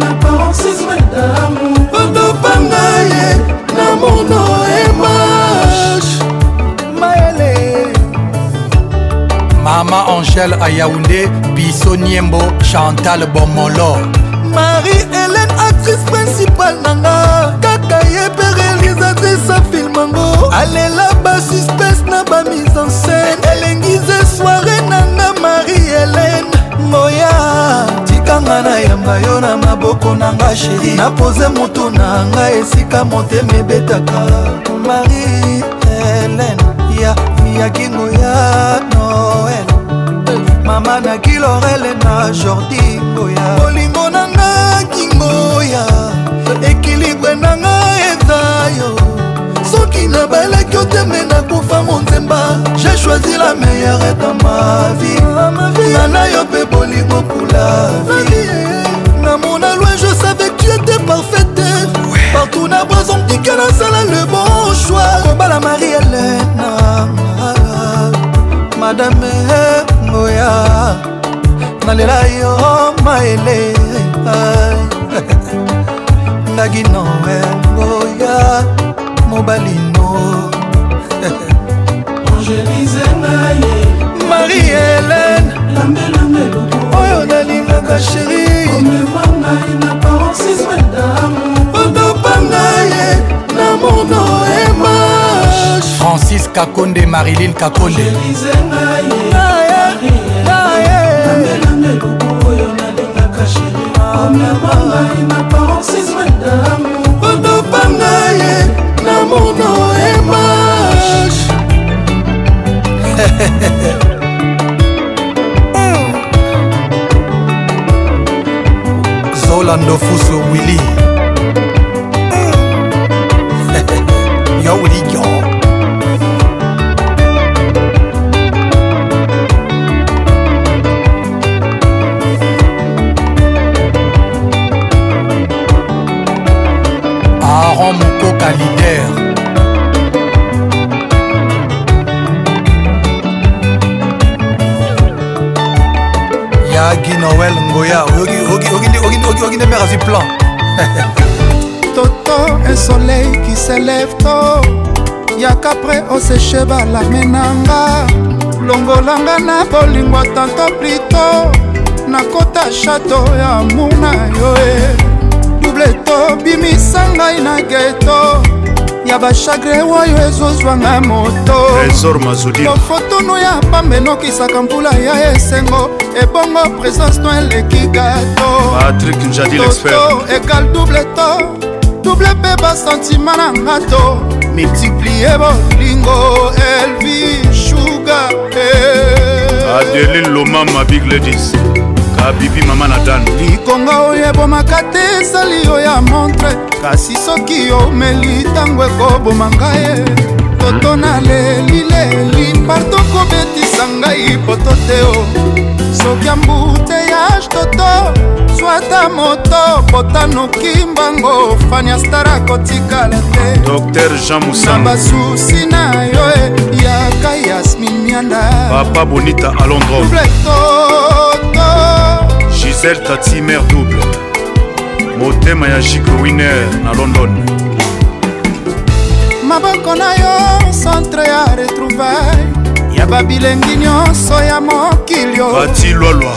otopangaye l'amour no emage mama angèle ayaoundé biso niembo chantal bomolo marie hélène actrice principale nanga kaka ye mpe réalisatrice afilmango alela basuspense na bamise en scène elengise soire nanga marie hélène moya tikanga nayamba yo na maboko na nga sheri napoze moto na nga esika motema ebetaka marie helen ya miyakingo ya mama na kilorele na jordi boya oh bolingo na nga kingoya ekilibre na nga eza yo soki na balaki otembe nakufa monzemba jai choisi la meilleure eta ma vie nana yo mpe bolingo pula vie namona loin je savais tu étais parfaite partout na boison tika nasala le bon choix kobala marie elena madame eh, ngoya nalela yo maele ndaki noel ngoya mobali no marie helene oyo nalingaka sheri otopanga ye na mono ema francis kakonde marilyn kakonde bamema ngai na paroxysme damour badopa ngaye na mono emage zolando fuso willi yo willi yo baron mokoka lider yagi noel ngoya okinde mer azwi plan toto un soleil qui s'élève to ya kapre oseche balame nanga longolanga na bolingo tanto plito nakota chateau ya muna na bachagre oyo ezozwanga motofotono ya pamba enokisaka mpula ya esengo ebongo présence no eleki gatoto ekal double to double mpe basentima na nga to multiplie bolingo elvi shuga eh. adeline loma mabig ladies babibi mama na dano likonga oyo ebomaka te esali yo ya montre kasi soki omeli ntango ekoboma ngai toto nalelileli parto kobetisa ngai poto te o soki ambuteyage toto swata moto botanuki mbango faniastar akotikala te dr jean musan basusi na yo e, yaka yasmin mianda papa bonita alondrobletoto gisele tatimer double motema ya jiko winer na london maboko na yo centre ya retrouvaille ya babilengi nyonso ya mokili yo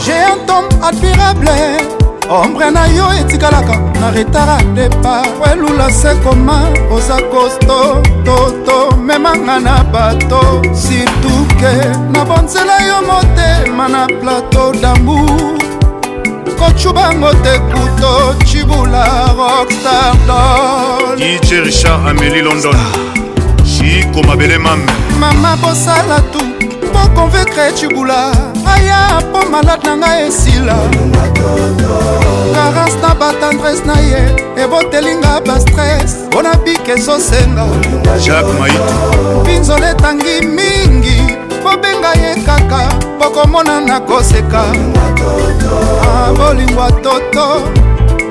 géantom admirable ombre na yo etikalaka na retara depar welula se koma oza kosto toto memanga na bato situke na bonzela yo motema na plateau dambour kocubango te kuto cibula roktardon dj richard ameli london chiko mabele mame mama bosala tu mokonvekre cibula aya mpo malade na ngai esila karance na batendrese na ye ebotelinga bastres mpo na bike ezosenga jacques mait mpinzola etangi mingi bobenga ye kaka bokomona na koseka ah, bolingwa toto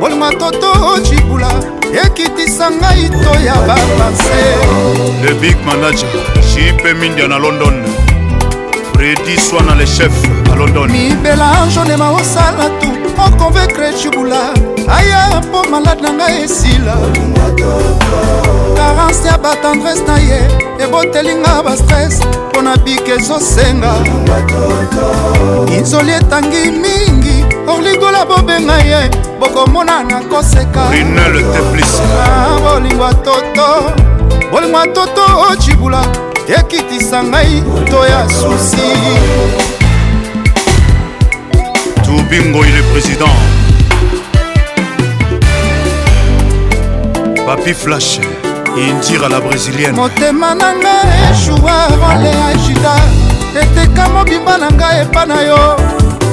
bolingwa toto ocibula ekitisa ngai to ya bapanse le big manager jipe mindia na london prédiswa na le chef à london mibela jonema osala tu oconvaincre cibula aya mpo malade na ngai esila karance ya batendrese na ye ebotelinga bastres mpo na bike ezosenga inzoli etangi mingi orligola bobenga ye bokomona na koseka ah, bolingo ya toto bolingo ya toto ocibula ekitisa ngai to ya susi tubingo il est président papi flash indira la brésilienne motema na nga eshuwa role agida eteka mobimba na nga epa na yo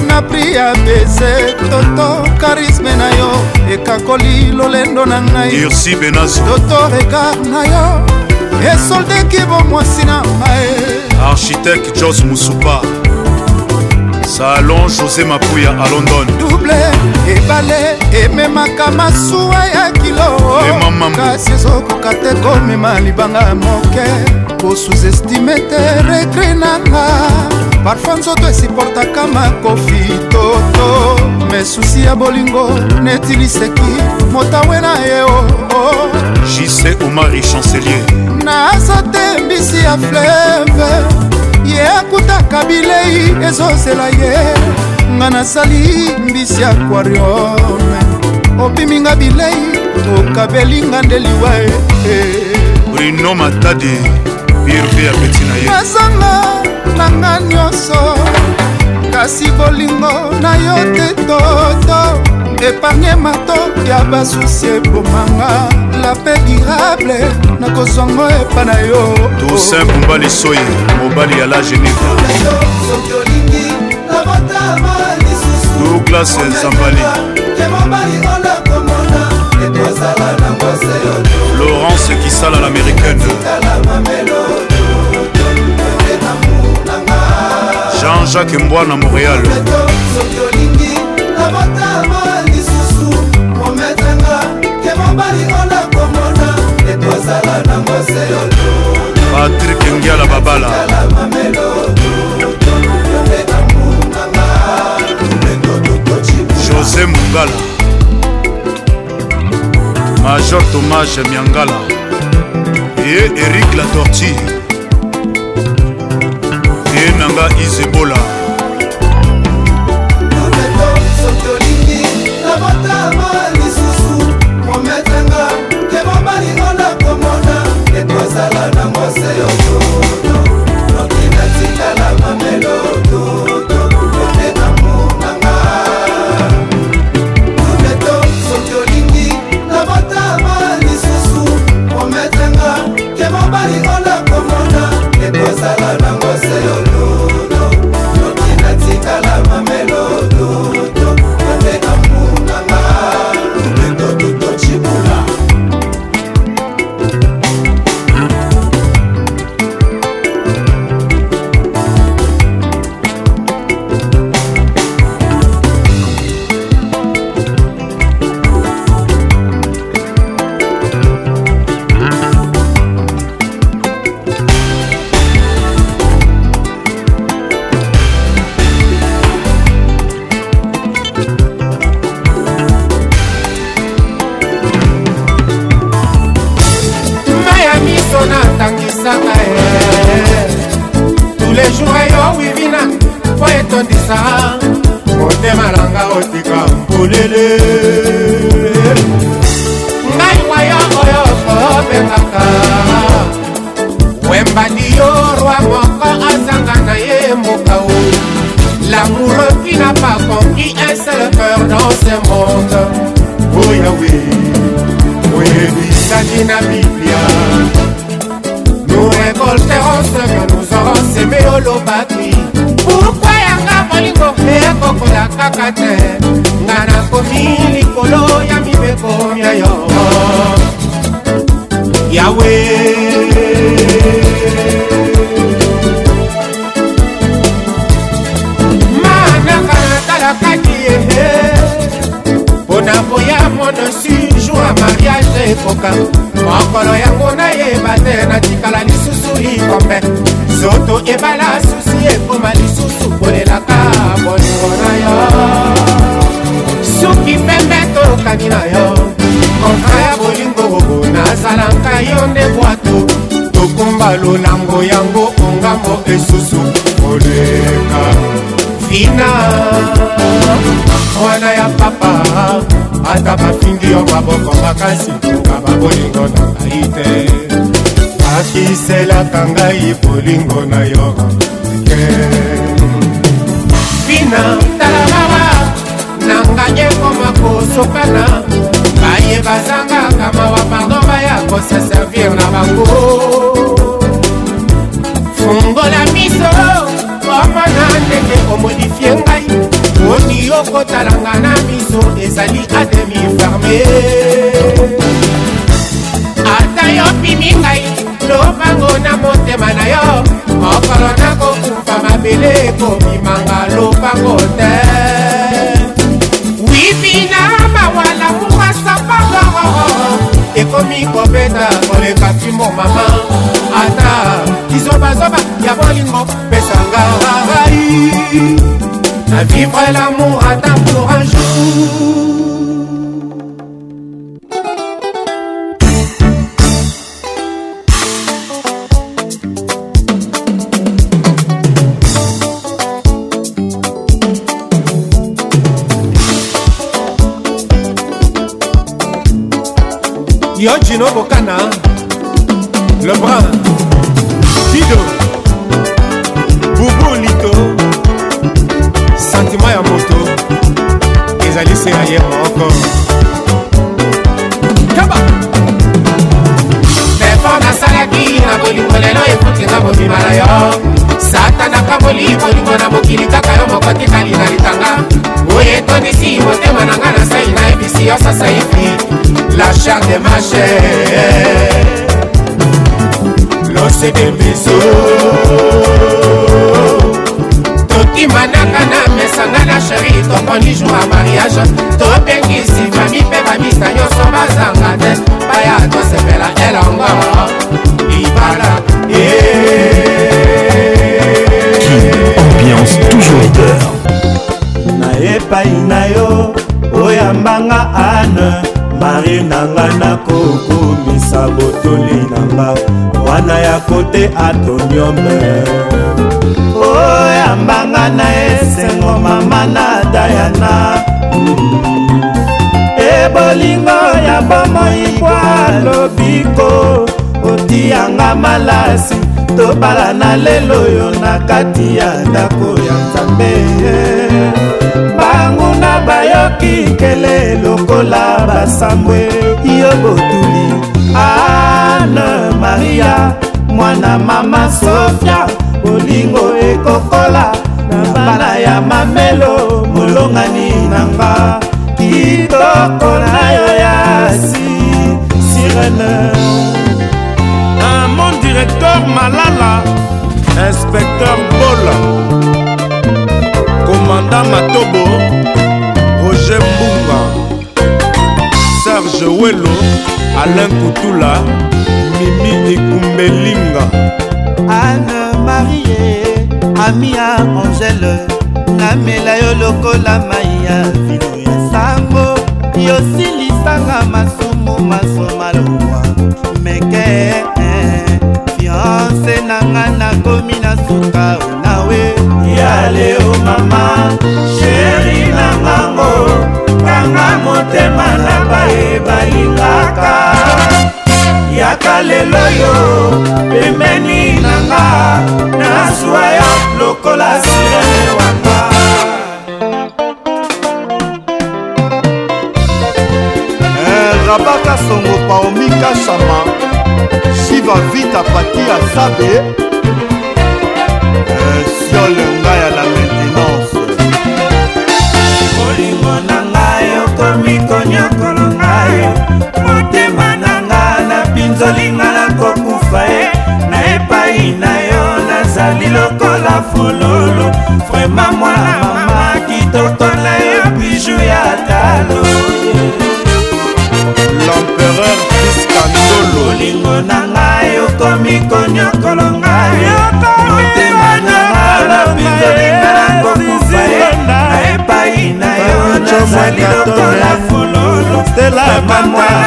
na pri ya bese toto karisme na yo ekakoli lolendo na ngai toto regard na yo esoldeki bomwasi na ngae architecte jos musupa salon josé mapuya a london double ebale ememaka masuwa ya kilokasi ezokoka te komema libanga ya moke kosuzestime te regre nanga parfoi nzoto esiportaka makofi toto mesusi ya bolingo neti liseki motawe na ye eh, o oh, oh. jise omari chancelier na aza te mbisi ya fleve ye akutaka bilei ezozela ye nga nasali mbisi ya aquariome obiminga bilei okabelinga nde liwa brino matadi birve apeti na ye azanga nanga nyonso kasi bolingo na yo te toto epargne mato ya basusi ebomanga la pe durable nakozwango epa na yo tosin kumbali soye mobali ya la geneva douglas zambali laurence kisala l'américaine jacques mbwa na montréal soki olingi nabotama lisusu mometanga ke mobali olakomona ekozala nango seyolo patrik ngiala babala josé mungala major tomage miangala et erik la tortille ye nanga izebola mometranga ke mobali ona komona ekozala na mwasi yoso bolingo na yo tina tala baba nanga ye koma kosokana baye bazangaka mawa pardon baya koseservir na bango fungola miso omona ndenge komodifie ngai oki okotalanga na miso ezali ademi ferme yo mokolo nakokufa mabele ekobimanga lopango te wibina mawala mumasapagoo ekomi kobeta koleka timo mama ata lizobazoba ya bolingo pesanga ngai na vivre lamour ata Tino Bocana, le brun. chère de ma chère lose de biso totimanaka na mesanga na sheri tokoni jour ya mariage tobengisi fami mpe bamisa nyonso bazanga te baya tosepela elongo libala ambiance toujours leader na epai na yo oyambanga ane mari na ngai nakokomisa botoli na nga wana ya kote atoniome oyambanga na esengo mama na dayana ebolingo ya bomoi kwa lobiko otiyanga malasi tobala na lelo yo na kati ya ndako ya nzambe yoki nkele lokola basambwe yo botuli ana maria mwana mama sofia bolingo ekokola na bana ya mamelo molongani nanga kitoko na yo ya si sirene un mon directeur malala inspecteur bol commandant matobo george welo alain kutula mimi ekumbelinga anne marie ami ya angele namela yo lokola mai ya vino ya sango yosilisanga masumu masoma lowa lelo yo pemeni nanga nazwa yo lokola sirene wanga eh, rabaka songo paomikasama siva vita pati ya sabe eh, vrema mwana mama kitotona ya biju ya talo l'empereur fiskandolo olingo na ngai okomi konyokolo ngai motema na nalapinzolinga nakokufa ye na epai na yo nazali lokola fululu mama mwana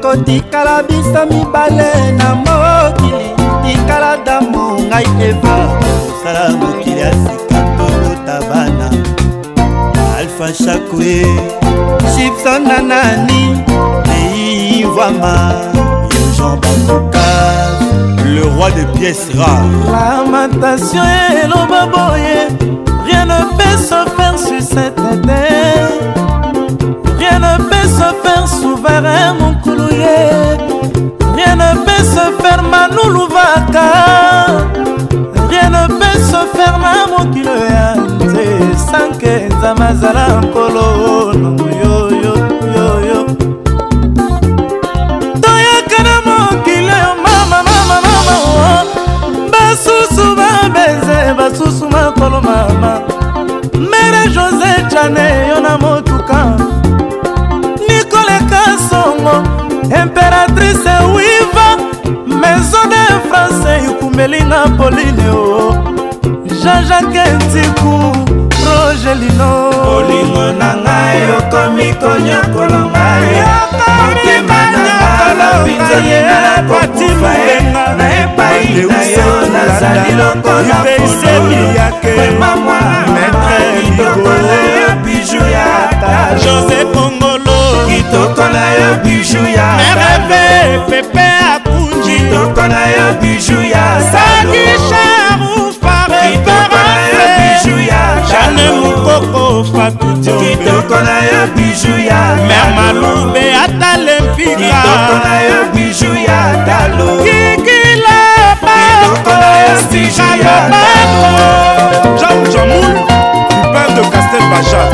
tokotikala biso mibale na mokili tikala damo ngai eva kosala mokili ya sika tokota bana alfa shakue gipson na nani leivama jean bandokas le roi de pièces rares lamentation eloba boye rien ne peut se faire sur cette terre rien ne peut se faire souverain frère manuluvaka rien ne peut se faire na mokilo ya nze sanke nzama azala nkolo na poline o jean-jacque ntiku roge lino olingo na ngai okomi konyokolo ngai motema nangalobinzamipati mobenga na epai na yo nazali lokola pololema mwa kitoko na yo biju ya ta jose kongolo kitoko na yo biju ya ta pepe kitoko na yo biju ya sagisharuf jane mokoko fakitoko na yo biju ya mer malube ata lempikakitoko na yo biju ya talo kikilabastijaabao jamjamul pupin de castel bajat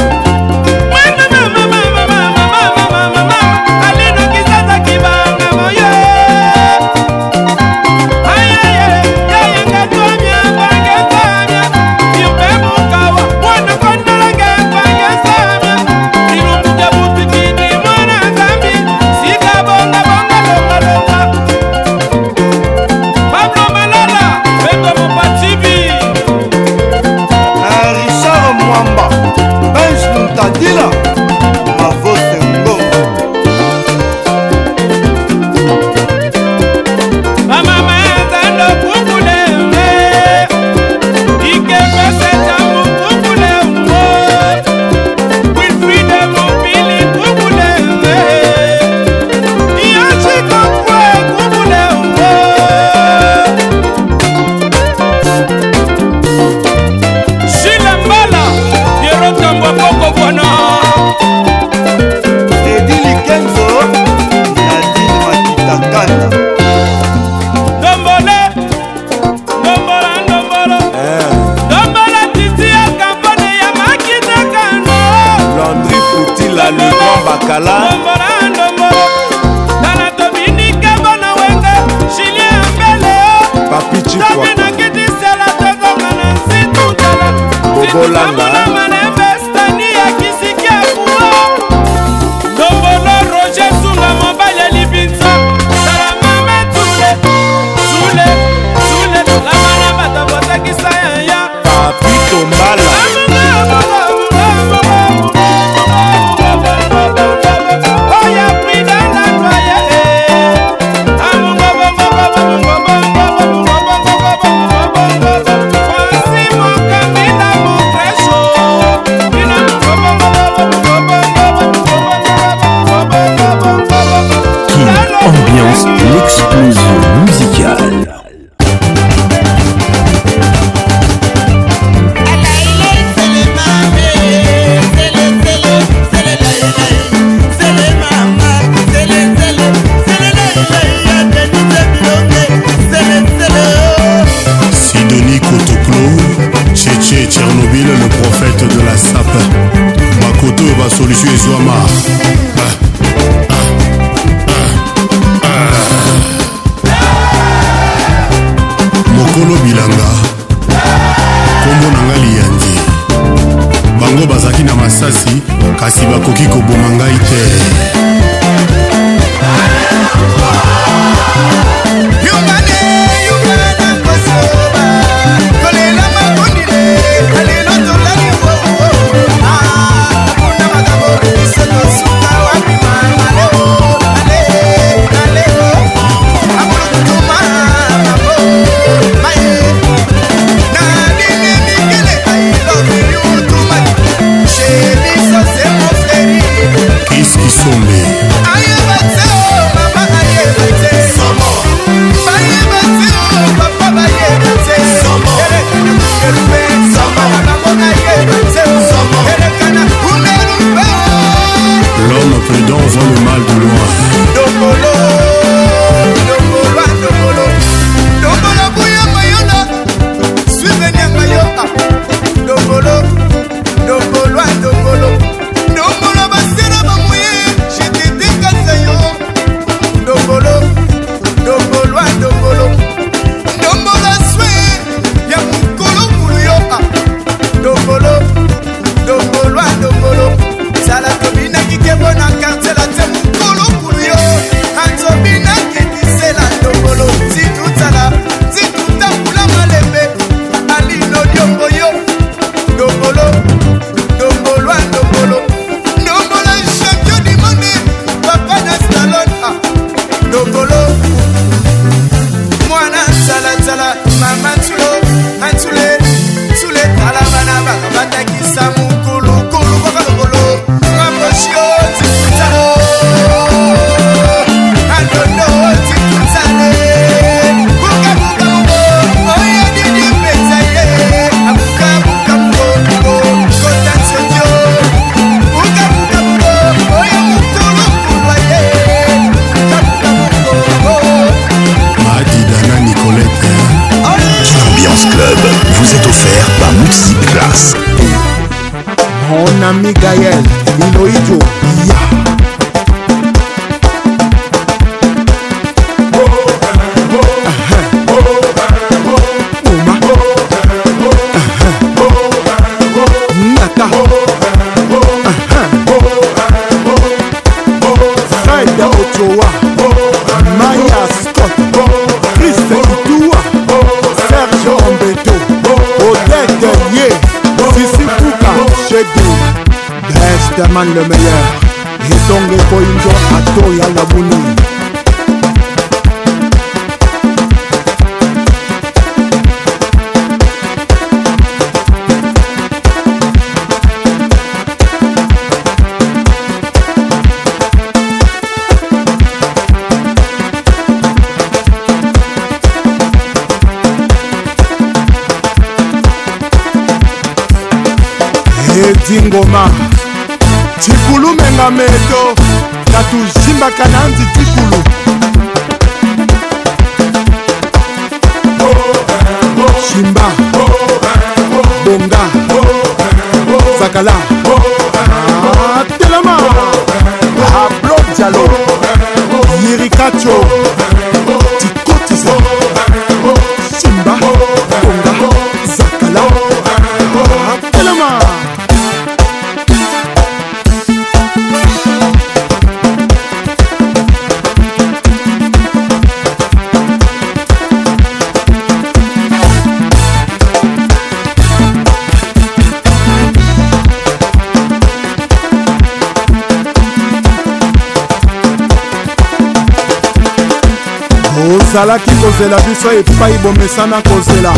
biso epai bomesana kozela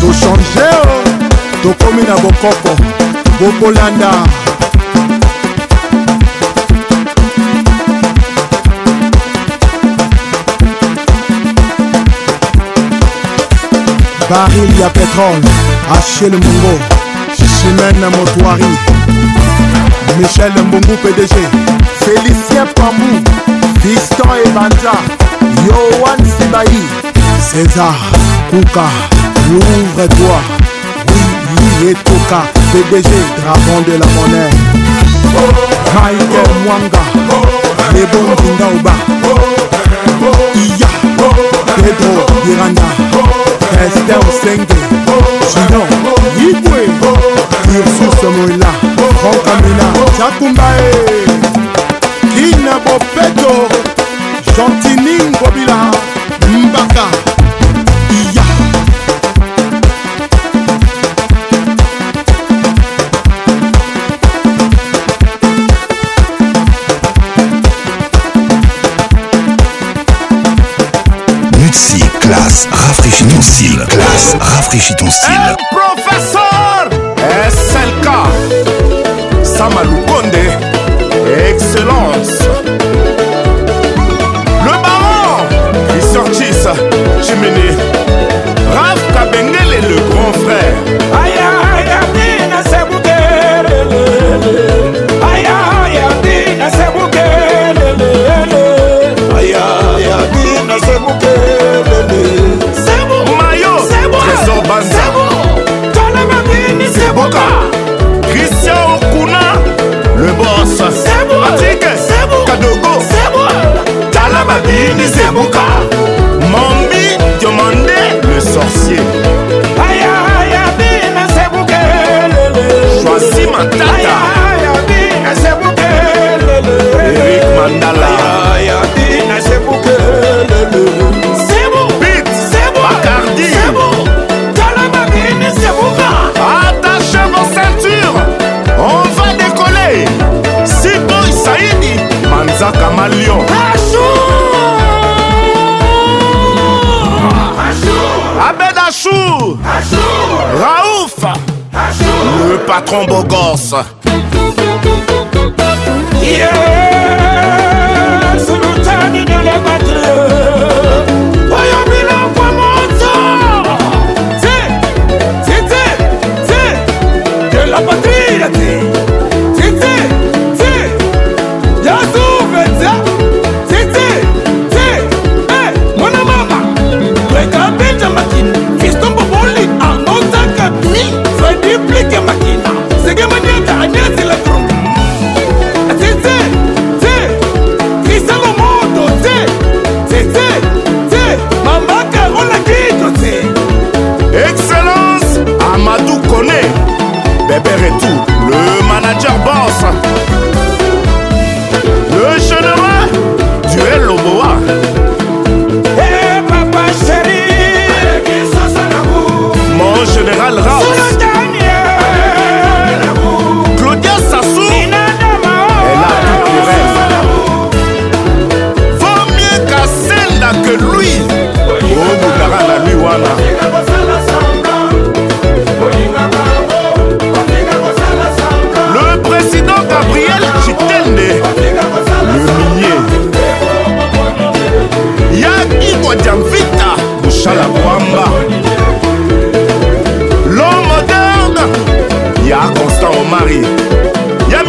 tochange oh. tokomi na bokoko bokolanda baril ya petrole achel mongo chimene motoari michel mbungu pdg félicien pamou viston ebanja yoan sibai César, Kouka, ouvre-toi. Oui, et Toka, PDG, dragon de la monnaie. Michael Mwanga, les bons Dindaouba. Iya, Pedro Miranda, Esther Senge, Gidon, Yibwe, Ursus Moïla, Franck Amina, Chakumbae, Kina Bopeto, Gentining Bobilo. style, classe, rafraîchis ton style. El eh, professeur eh, SLK Samalou Kondé, Excellence. Le baron, il sortit sa cheminée. patron beau gosse. Yeah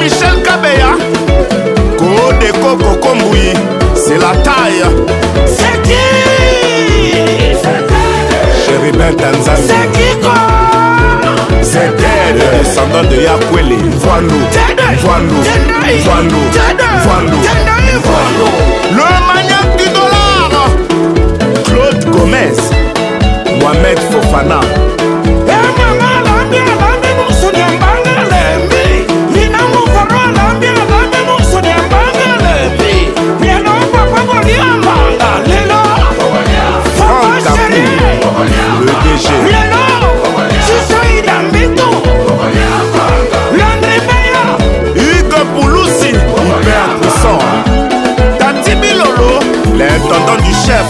michel kabeya kodeko kokombui c'est la taille chéribin tanzani zedede descendant de yakwele voilou voilou voilou voilou voilou le maniaque du dollar claude gomez mohamed fofana Malaysia. Lelo, Suso Idambito, Landry Meya, Hugo Pouloussi, père puissant. Tati Bilolo, l'intendant du chef.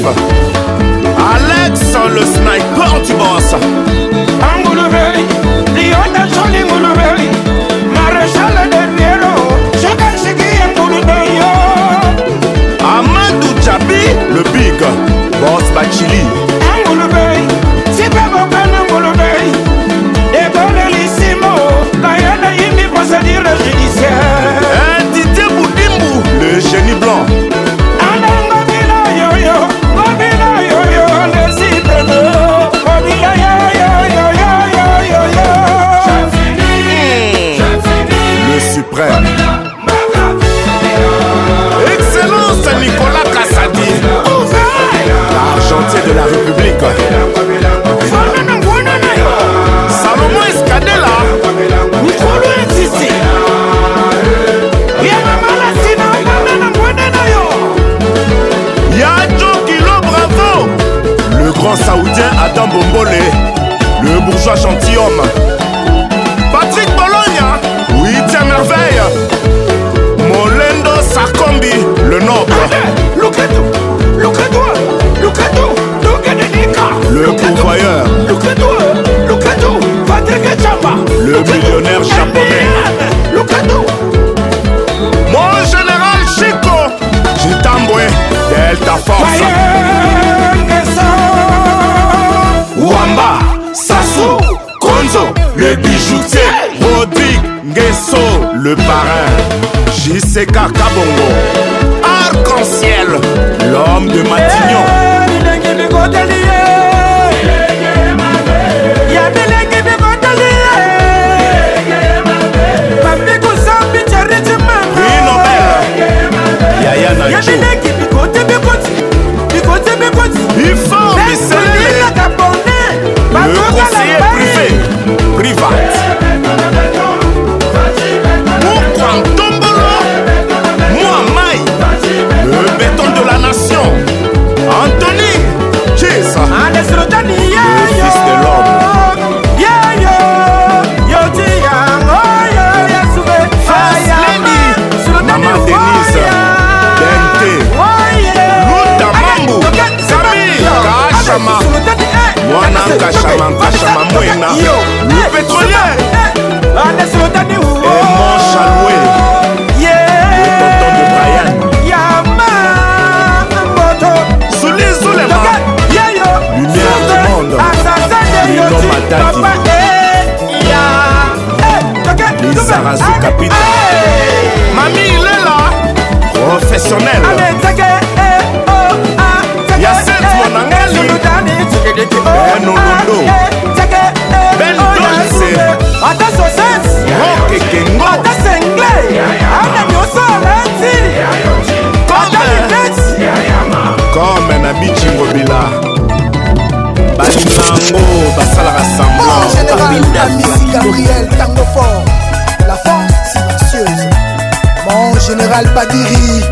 Alex, le sniper du boss. Angoulouberi, Lionda Jolie Moulouberi, Maréchal de Riero, Chakashiki Mouloudayo. Amadou Chabi, le big, boss Bachili. saoudien Adam Bombolé, le bourgeois gentilhomme. Patrick Bologna, oui, tiens merveille. Molendo Sarkombi, le noble. Le pourvoyeur. Le millionnaire japonais. Iseka Kabongo Arc-en-ciel L'homme de Matignon eh, eh. eh. Yaya Nacho kashama nkashama mwena le pétrolier anesolotani mon chaloué le tonton de brian yama moto zulizulema lumière du monde lino ah, matati eh, lizarazu ah, capitaine mami ilela professionnel dete Ben Olondo Ben Dolce Ata Sosens Rock Kengo Ata Sengle Ana Nyoso Nanti Ata Lipex Comme na bichingo bila balimango basalaka semblangabriel tango fort la force silencieuse mon général badiri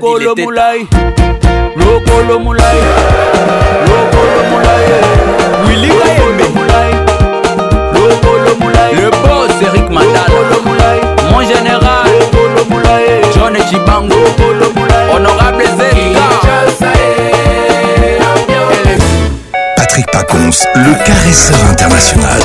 malade, il était Moulay. Lokolo Moulay. Lokolo Moulay. Willy Wayembe. Lokolo Moulay. Le boss Eric Mandala. Mon général. John Chibango. Honorable Zelda. Patrick Pacons, le caresseur international.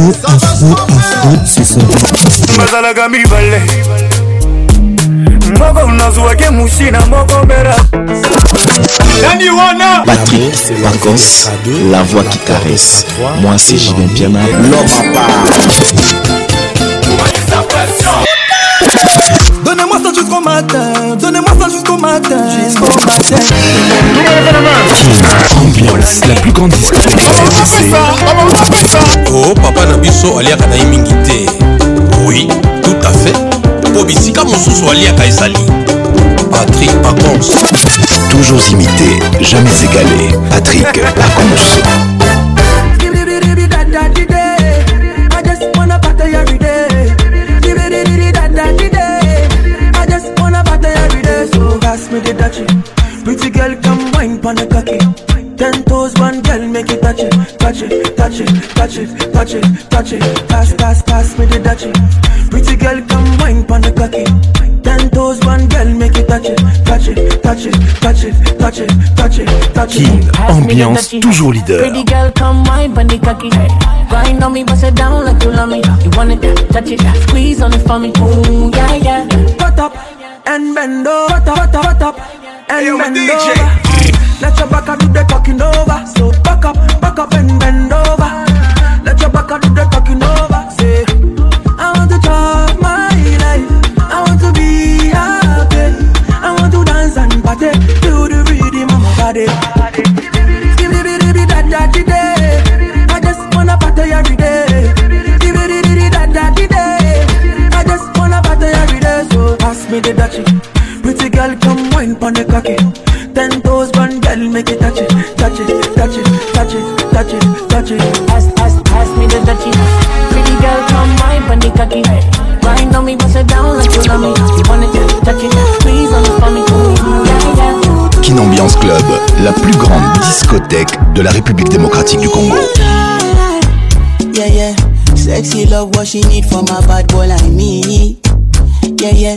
afro afro afro ce soir bazalaka mibale moko nazwaki musina moko mbela nani wana patrik pacons la voix qui caresse moi c'est julien piana l'homme Donnez-moi ça jusqu'au matin, donnez-moi ça jusqu'au matin, jusqu'au matin. Ambiance, la plus grande discothèque française. Oh papa Nabiso aliaka na mingi te. Oui, tout à fait. Po bisika mosusu aliaka ezali. Patrick Pacons. Toujours imité, jamais égalé. Patrick Pacons. ass me Pretty girl come the cocky. one girl touch it, touch it, touch it, touch it, touch it, touch me the touch ambiance toujours leader. Pretty girl come down touch and bend over, hot up, hot up, up? and Yo, bend DJ. over. Let your back do the talking over. So back up, back up and bend over. Let your back do the talking over. Say, I want to talk my life. I want to be happy. I want to dance and party to the rhythm of my body. it touch it. Pretty girl, come wine pon the cocky. Ten toes, one girl, make it touch it, touch it, touch it, touch it, touch it, touch it. Ask, ask, ask me the touch Pretty girl, come wine pon the cocky. Grind on me, bust it down like you love me. Wanna touch it, please, on the funny. Yeah, yeah. Kinambiance Club, la plus grande discothèque de la République démocratique du Congo. Yeah, yeah. Sexy love, what she need for my bad boy like me. Yeah, yeah.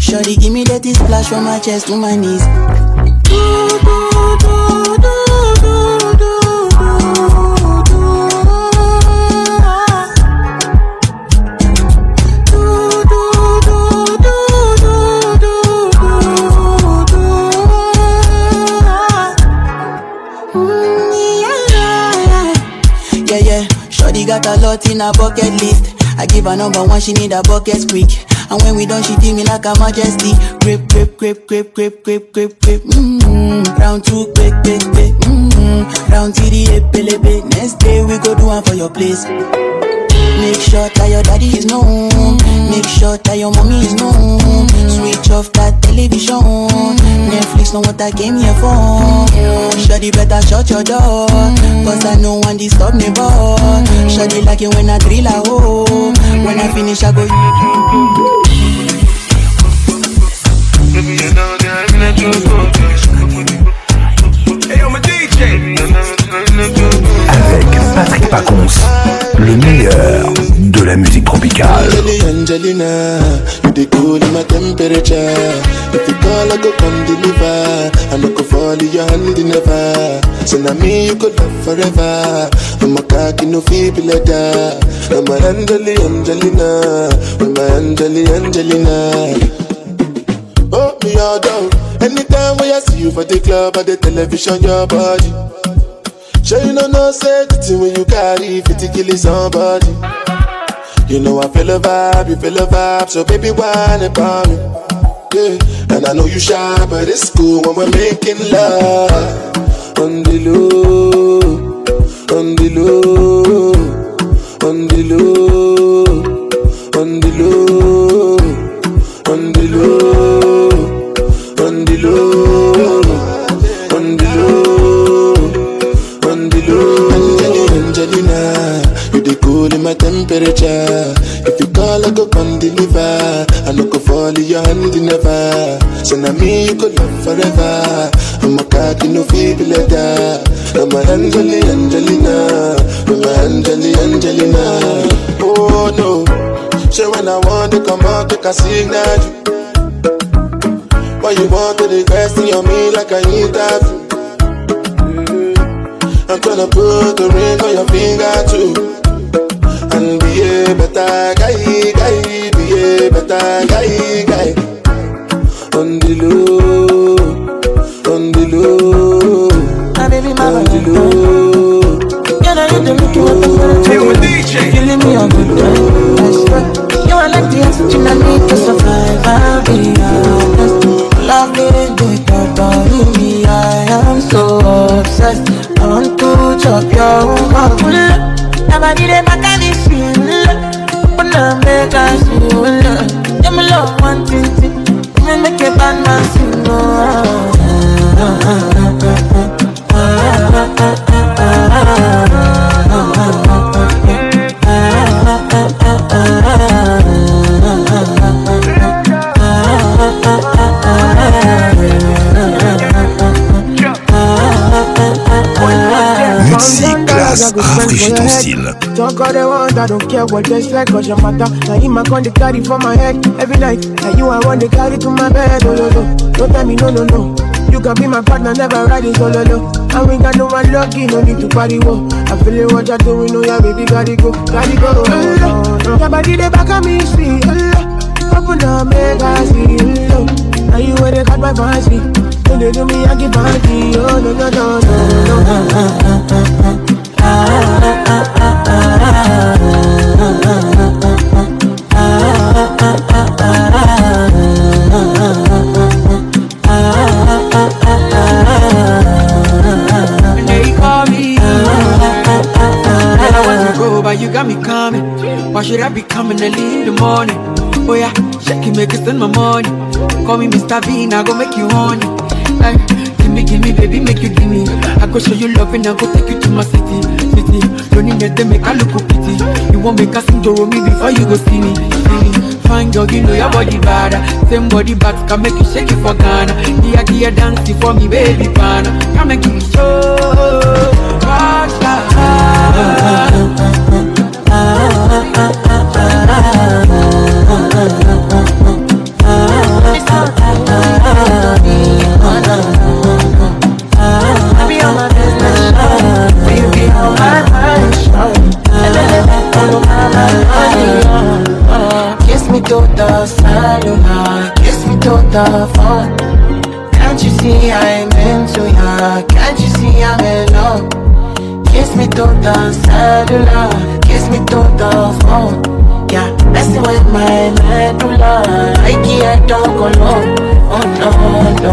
Shawty, give me that splash from my chest to my knees. Do, do, do, do, do, do. got a lot in her bucket list. I give her number one, she need a bucket quick. And when we done, she feel me like a majesty. Grip, grip, grip, grip, grip, grip, grip, grip. Mmm. Round two, quick, quick, quick. Mmm. Round three, the Next day we go do one for your place. Make sure that your daddy is known. Make sure that your mommy is known. Switch off that television. Netflix know what I came here for. Shawty better shut your door. Cause I know one disturb me, boy. Shawty like it when I drill a hole. When I finish, I go. Hey, I'm a DJ. avec Patrick Pacons, le meilleur de la musique tropicale. Angelina, Anytime you for the club or the television, your body. Sure you know no safety when you carry 50 killing somebody. You know I feel a vibe, you feel a vibe, so baby whine about me. Yeah. And I know you shy, but it's cool when we're making love. On the low, on the low, on the low, on the low, on the low. holding my temperature. If you call, I go come deliver. I no go fall in your hand never. So now me you go love forever. I'm a cocky no feeble letter. I'm a Angeli Angelina. I'm a Angelina. Oh no, say when I want to come out, take a signal. Why you want to invest in your me like I need that? I'm gonna put the ring on your finger too and be a better guy, guy, be a better guy, guy. On the low, on the low, on the low. You me want to me on You are like the oxygen I need i am so obsessed. I want to chop your heart. Never did it, my kind love, make see, you love. Yeah, my love, one thing, thing. Make a bad man sing, oh. all the ones I don't care what just like cause your matter. Now you my con they carry for my head every night. Now you I want to carry to my bed. Oh, no, oh, no. Oh. Don't tell me no, no, no. You can be my partner, never riding solo, no. I ain't got no one lucky, no need to party, whoa. I feel it, what you're doing, oh yeah, baby, gotta go, gotta go. Oh, no no, Your body, they back at me, see, oh, no, open up, make I see, oh, Now you where they got my fancy, when they do me, I give party, oh, no, no, no, no, no you got me coming. Why should I be coming early in the morning? Oh yeah, shake it, make it spend my money. Call me Mr. V, now go make you honey. Ay, gimme, gimme, baby, make you gimme. I go show you love and I go take you to my city, city. Don't need to make a look pity. You won't make a sing to me before you go see me, see me fine girl, you know your body bad. Same body bags can make you shake it for Ghana. Gia Gia dance for me, baby pan. Come and give me show. Ah, ah, ah, tota, Saloma Kiss me tota, fun Can't you see I'm into ya Can't you see I'm in love Kiss me tota, Saloma Kiss me tota, fun Yeah, messing with my medulla Like I don't go low Oh no, no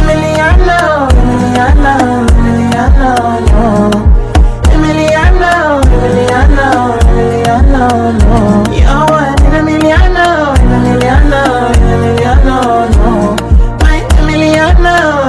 Emiliano, Emiliano, Emiliano, no Emiliano, Emiliano, Emiliano, no Girl, I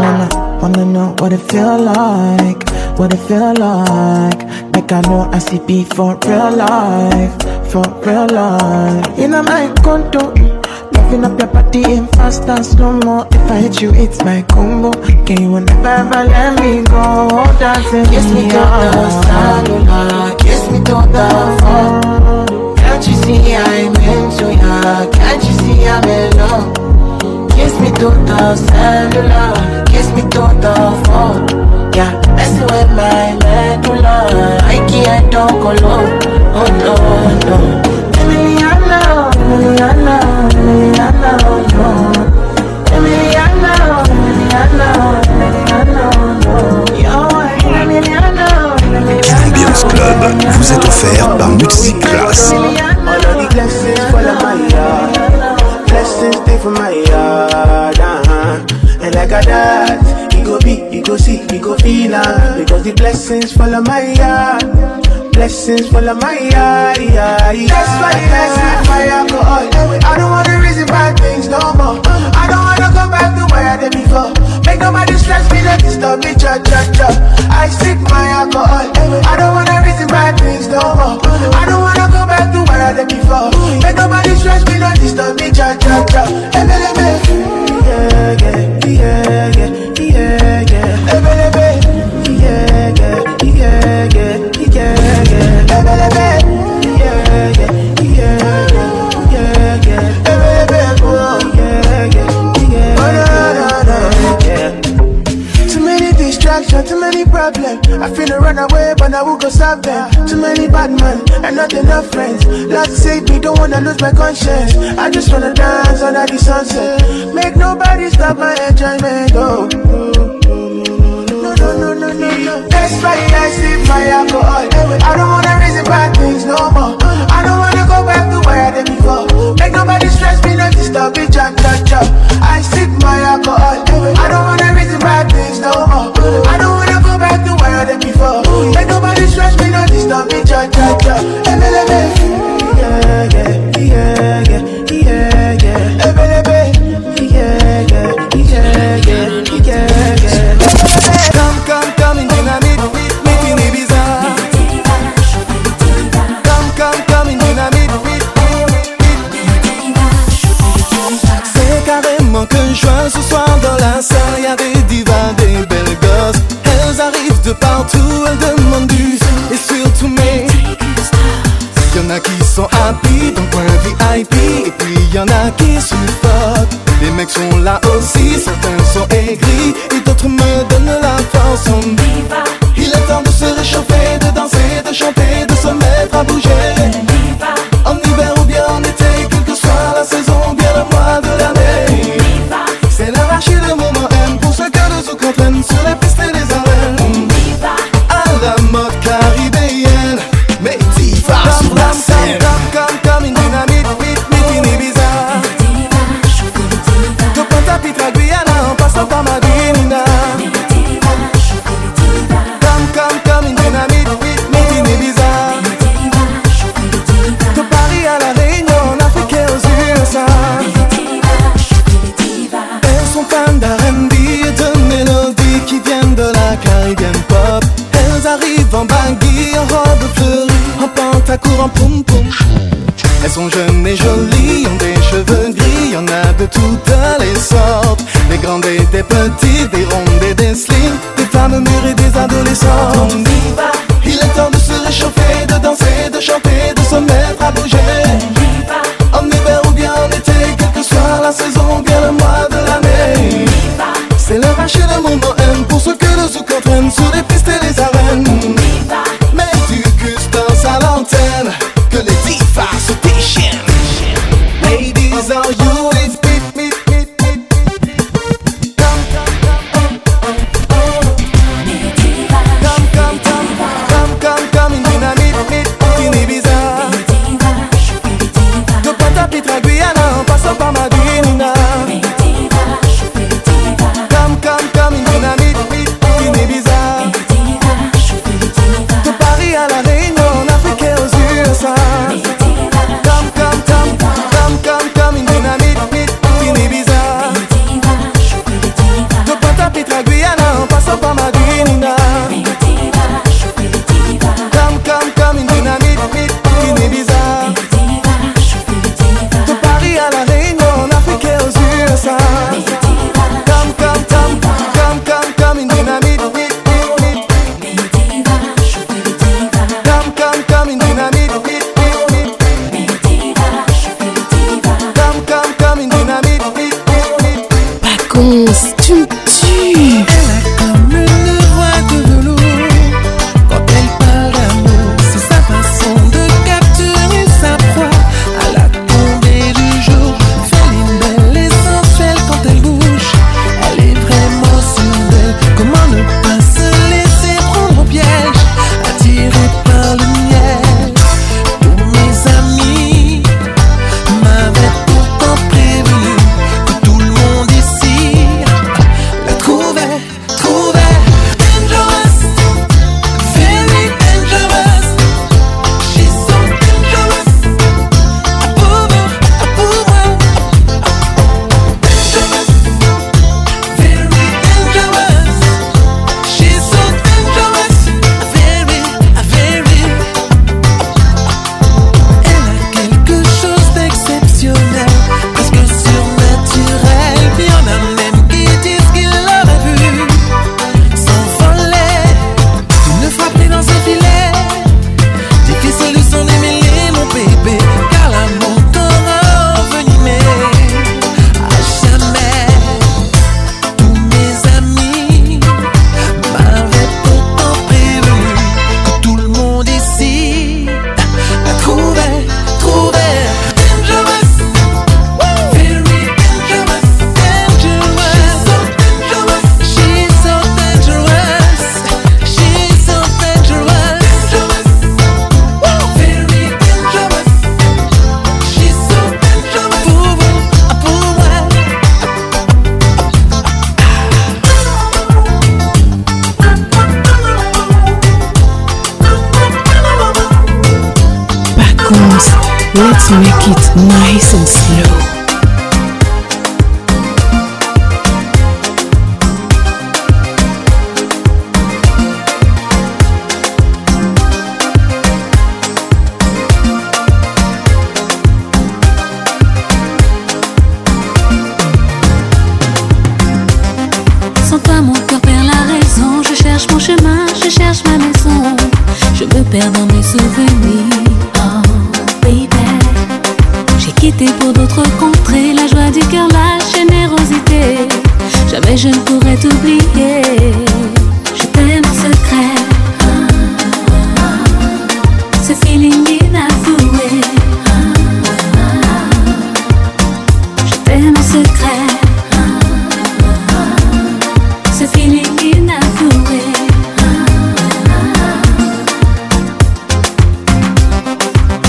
wanna, wanna know what it feel like, what it feel like. Like I know I see before real life, for real life. In my condo, Loving up your body in fast and slow mo. If I hit you, it's my combo. Can you never ever let me go? Dancing kiss me to the cellular, oh kiss me to the phone. Can't you see I'm into ya? Can't you see I'm in love? Kiss me to the cellular, oh kiss me to the phone. Yeah, messing with my medulla. I can't do alone. Oh no, no. Club vous est offert par and like I you go see, you go feel, because the blessings follow my heart Blessings full of my eye, eye. That's why they bless me with my alcohol. I don't wanna reason bad things no more. I don't wanna go back to where I did before. Make nobody stress me, let disturb me, cha cha cha. I stick my alcohol. Uh, I don't wanna reason bad things no more. I don't wanna go back to where I did before. Make nobody stress me, let disturb me, cha cha cha. Yeah, yeah, yeah, yeah, yeah, yeah. Yeah, yeah, yeah, yeah. Too many problems. I finna run away, but I will go solve them. Too many bad men and not enough friends. Lord save me, don't wanna lose my conscience. I just wanna dance under the sunset. Make nobody stop my enjoyment. Oh. No, no, no, no, That's why I sip my alcohol. I don't wanna reason bad things no more. I don't wanna go back to where I did before. Make nobody stress me, no disturb me, jump, jump, jump. I sip my alcohol. I don't wanna reason bad things no more. I don't wanna go back to where I did before. Make nobody stress me, no disturb me, jump, jump, jump. Yeah, yeah, yeah, yeah. partout, elle demande du et surtout Y Y'en a qui sont happy dans coin VIP Et puis y'en a qui supportent Les mecs sont là aussi, certains sont aigris Et d'autres me donnent la force en va.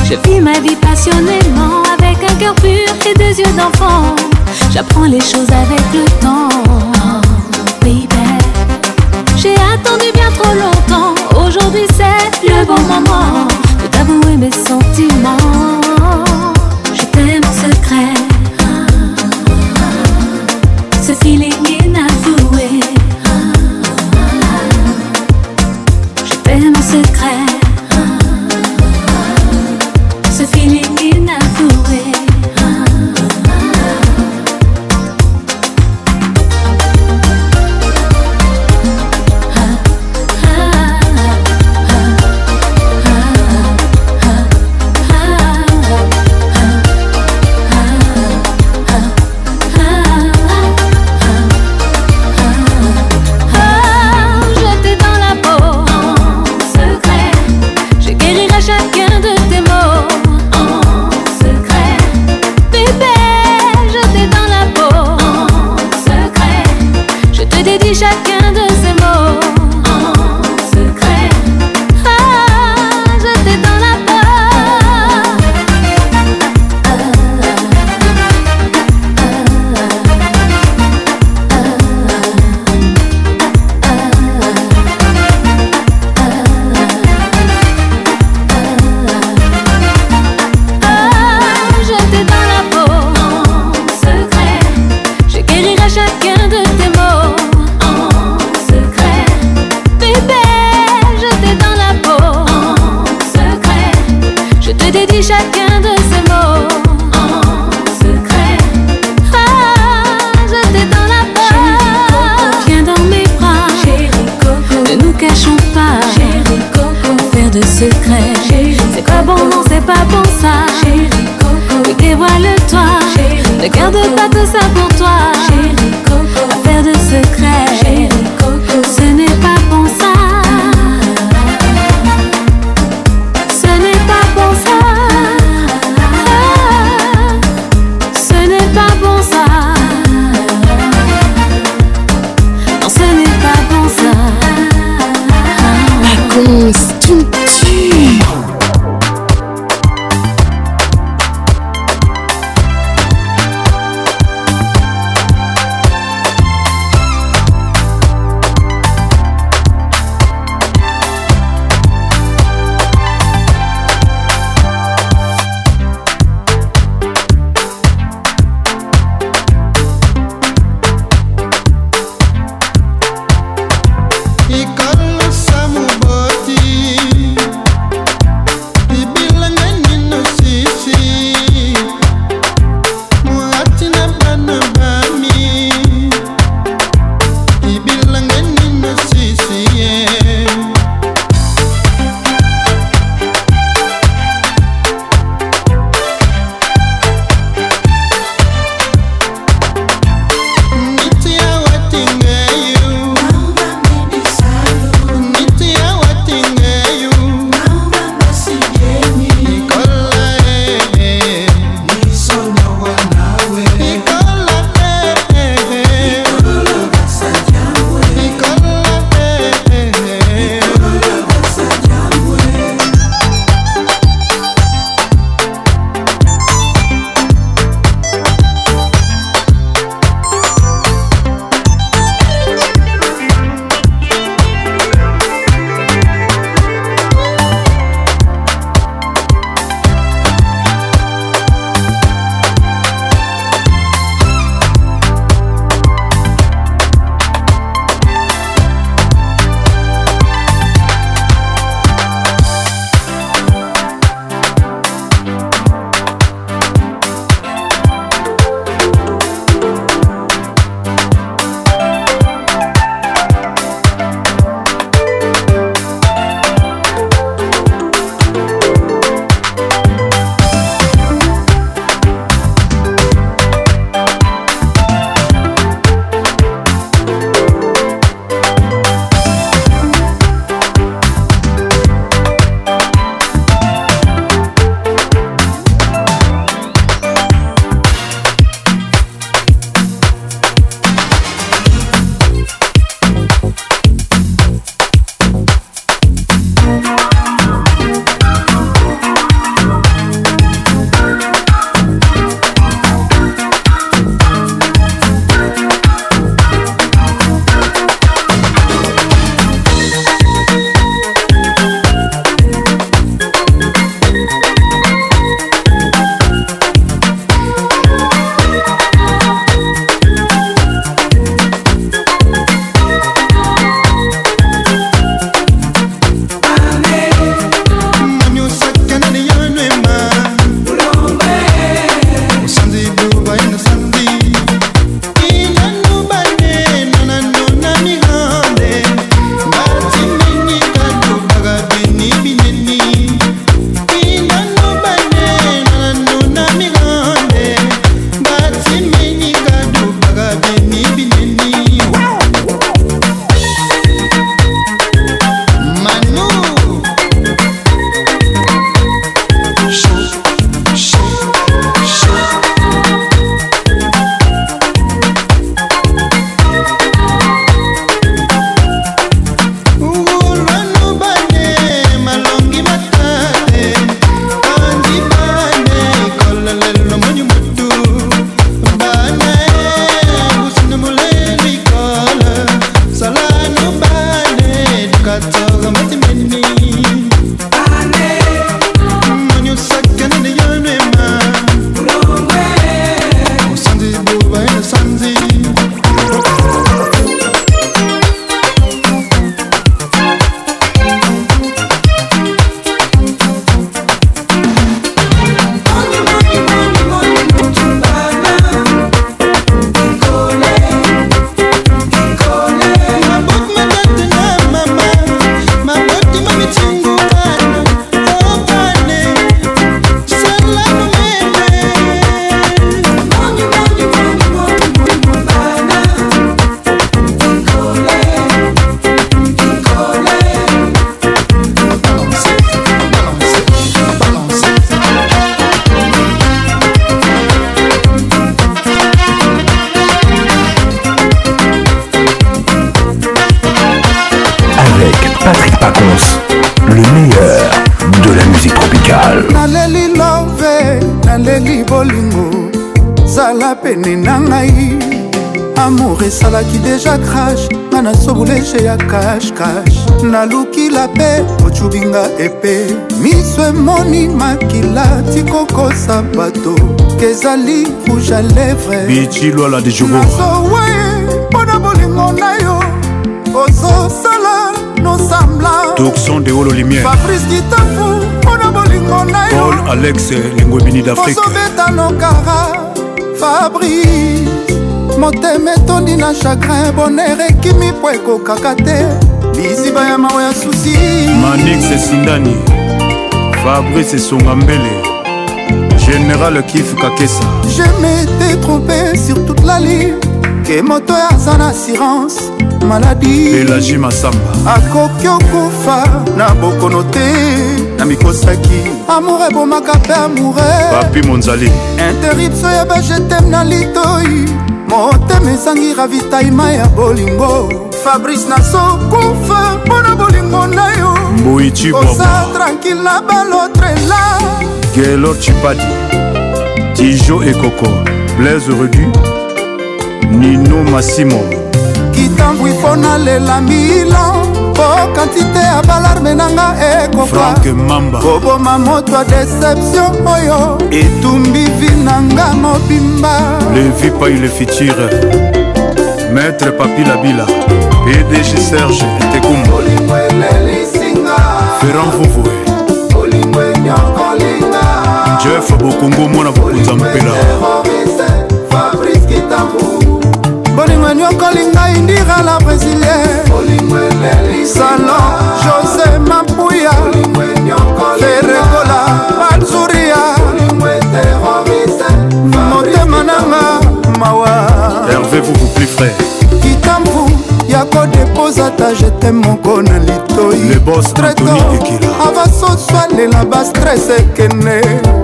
Je vis ma vie passionnément avec un cœur pur et deux yeux d'enfant. J'apprends les choses avec le temps, baby. J'ai attendu bien trop longtemps. Aujourd'hui c'est le bon moment de t'avouer mes sentiments. se ya kashkash nalukila mpe ocubinga epe miso emoni makila tikokosa bato kezali rouge a lèvre bichilwala de jobonazowa ye mpo na bolingo na yo ozosala nosambla toxon de olo lumière fabrice kitafu mpo na bolingo na yo paul alex lengwebini d'afrique ozobeta nokara fabrice motema etondi na chagrin boner ekimi mpo ekokaka te liziba ya mawa ya susi manix esindani fabrice esonga mbele général kif kakesa je m'étais trompé sur toute la ligne ke moto aza na assurance maladi elagi masamba akoki okufa na bokono te na mikosaki amour ebomaka mpe amoure papi monzali interipso ya bajetem na litoi motema ezangi ravitaima ya bolingo fabrice nasokufa mpo na bolingo na yo oza tranquille na balotrela gelor chipadi tijo ekoko blaise redu nino masimo kitambwi mpo nalela milan po kantite ya balarme nanga ekokakoboma moto ya deception oyo etumbi vi nanga mobimba levi pai le futur maître papilabila pdg serge tekumba ferran vovoe jeff bokongo mwana bokonza mpela bolingo enyokoli ngai ndira la brésilien salon josé mapuya ferekola banzuria motema nanga mawa herve vous vous plus frère ya kodepoza ta jete moko na litoyitreto avasoso alela bastres ekende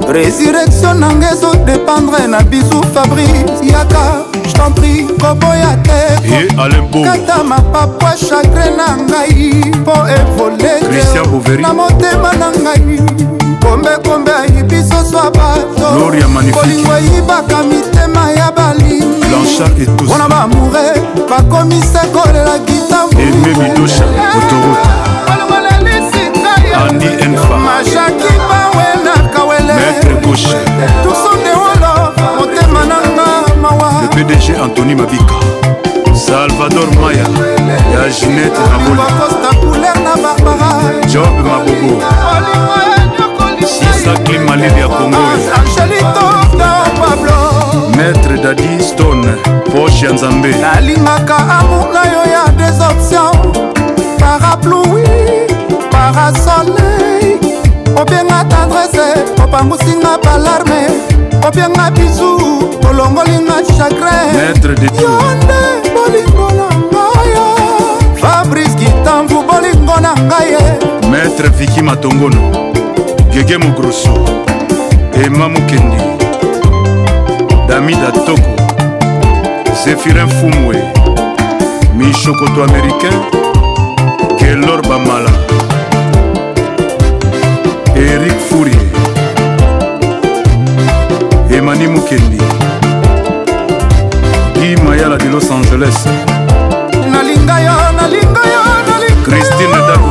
résurrection nanga ezodépendre na bisu fabrice yaka jtampri koboya tekata mapapwa chagre na ngai mpo evole na motema na ngai kombekombe ayibi soso abatokolingo eyibaka mitema ya balingi mpona bamoure bakomisa kolela gitambuamashaki bawena kawele tursundewolo motema nanga mawa pdg antony mabika salvador maya ya ginete nabolingo costa couler na barbara job mabobo sisakli malili ya kongo maître dadi stone poche ya nzambe nalingaka amour na yo ya des options paraplui parasoleil obenga tendrese opangusinga balarme obenga bizu olongolinga chagrinonde bolingo na ngaya fabrice kitamvu bolingo na ngaye maître viki matongono gege mogroso ema mokendi damid atoko zéphirin fumwe michokoto américain gelor bamala erik fourie emani mokendi di mayala di los angeles nalinga yo nalinga yo nalinga christine dabo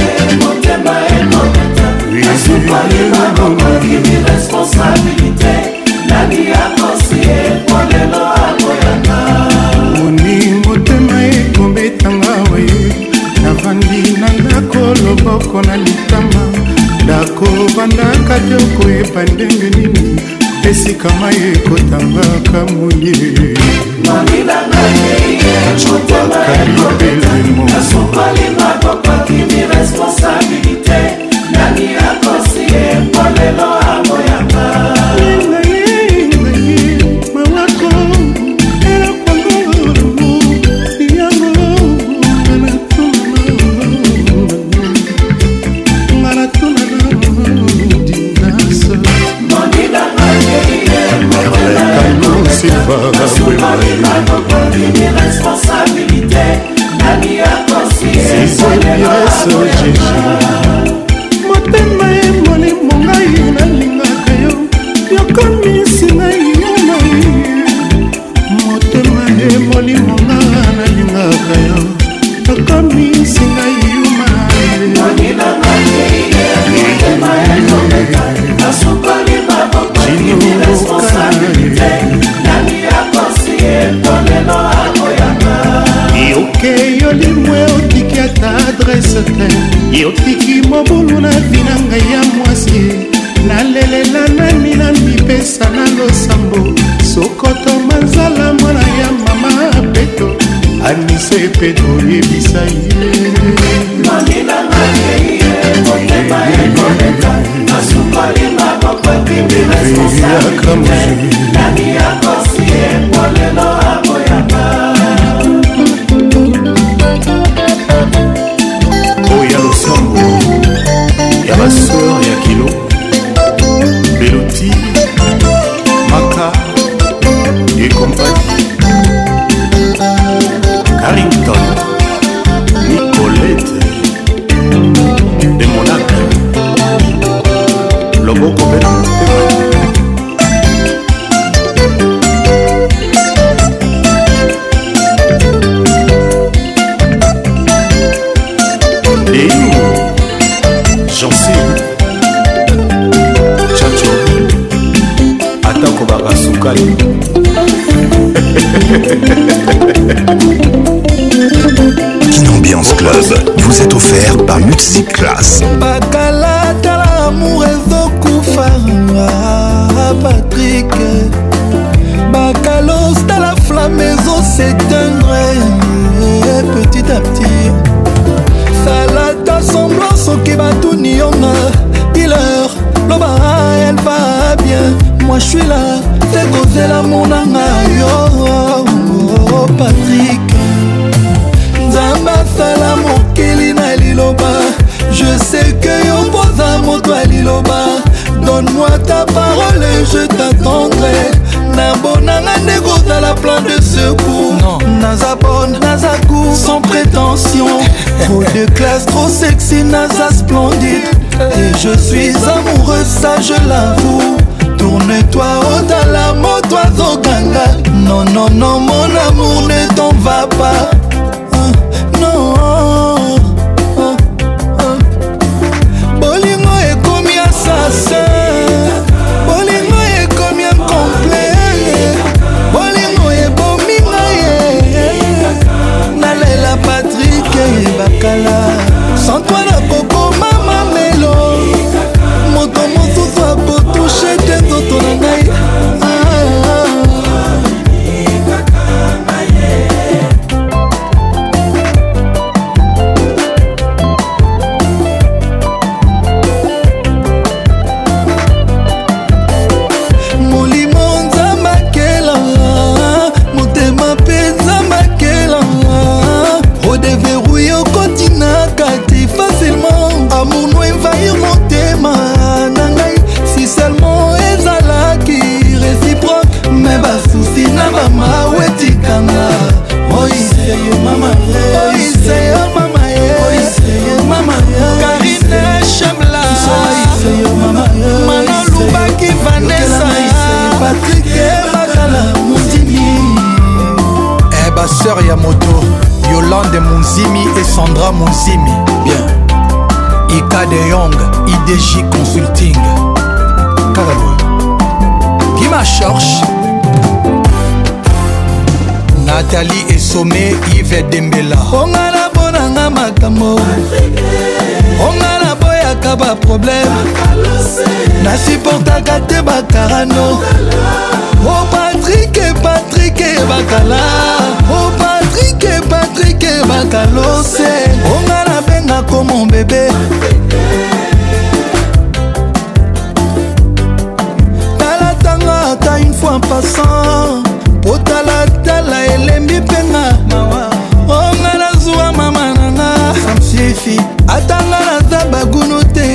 tutolinga bongoki iresponsabilité nani akosi ekolelo akoyanga moningo tema ekobetanga waye navandi na ndako loboko na litama ndako bandaka te okoyeba ndenge nini esika mai ekotangaka moye moninanga ye motema ekokokiniresponsabilité nani akosi yembo lelo amoyamba Irresponsabilité, nani akosi yembo lelo amoyamba mpe toyebisa yeaka mozuoya losambo ya basor no more DJ Consulting Carabo Guima Chorche Nathalie Essomé Yves Dembela ongana mponanga makambo ongana boyaka baproblème nasuportaka te bakarano o oh, patrik patrik bakala o oh, patrik patrik bakalose ongana benga komobebe en passant po talatala elembi mpenga onga nazwa oh, mama nanga samsifi atanga naza bagunu te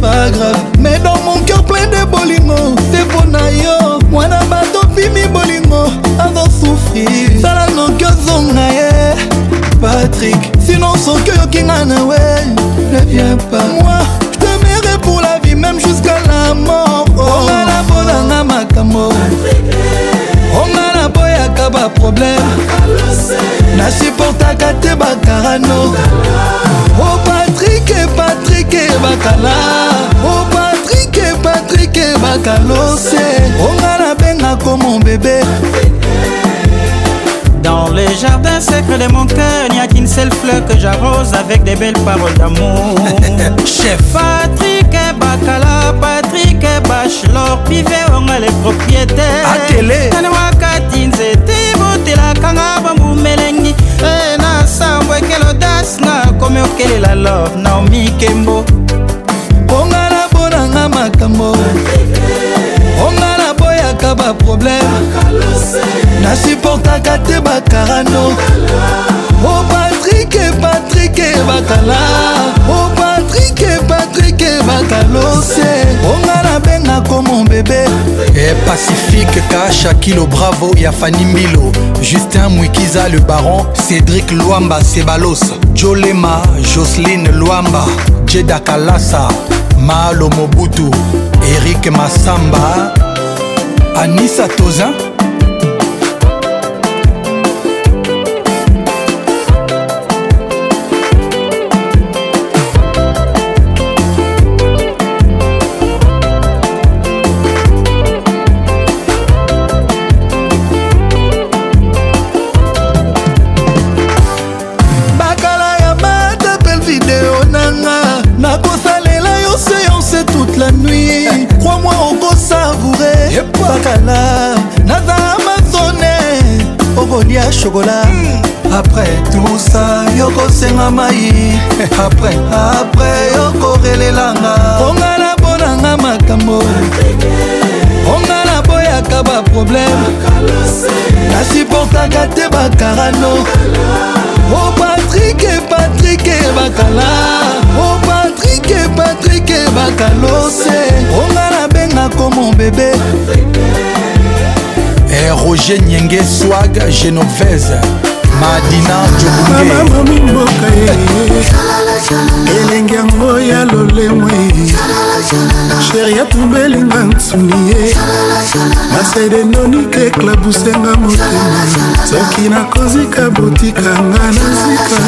pas grave mais dans mon cœur plein de bolingo c'est mpo na yo mwana bato pimi bolingo azosufrir sala noki ozonga ye patrik sinon soki oyokinga na we ne viens pas moi je te mere pour la vie même jusqu'à la mort oh. on a nanga Patrick et naboyaka baproblème nasuportaka te bakarano o Patrick et bakala On oh, a patrike bakalose onga nabengako bébé Dans le jardin secret de mon cœur, n'y a qu'une seule fleur que j'arrose avec des belles paroles d'amour. Chef Patrick et Bacala, Patrick mike bachelor pive wanga le propriétaire tane wakati nzete botelakanga bambumelengi e na nsambo ekelo das nakomi okelela love naomi kembo ongala mponanga makambo ongala boyaka baproblème nasuportaka te bakarano o oh, patrike patrike bakala oh, patrik patrik bakalose onga nabenga komo bebe e pacifique kasha kilo bravo ya fani mbilo justin mwikiza le baron cédrik lwamba sebalos jolema joseline lwamba jeda kalasa malo mobutu erik masamba anisa tozin bakala naza amazone okolia shokola hmm. après tout ça yokosenga mai après après yokorelelanga ongana mponanga makambo ongana boyaka baproblème nasiportaka te bakarano o oh, patrike patrike bakala o oh, patrike patrike bakalose ongana nako mon bébé eh, roger nyenge swag genovese madina jobunge elenge yango ya lolemwe sheria tumbelinga nsuni ye basedenonike klabusenga motema soki nakozika botikanga nazika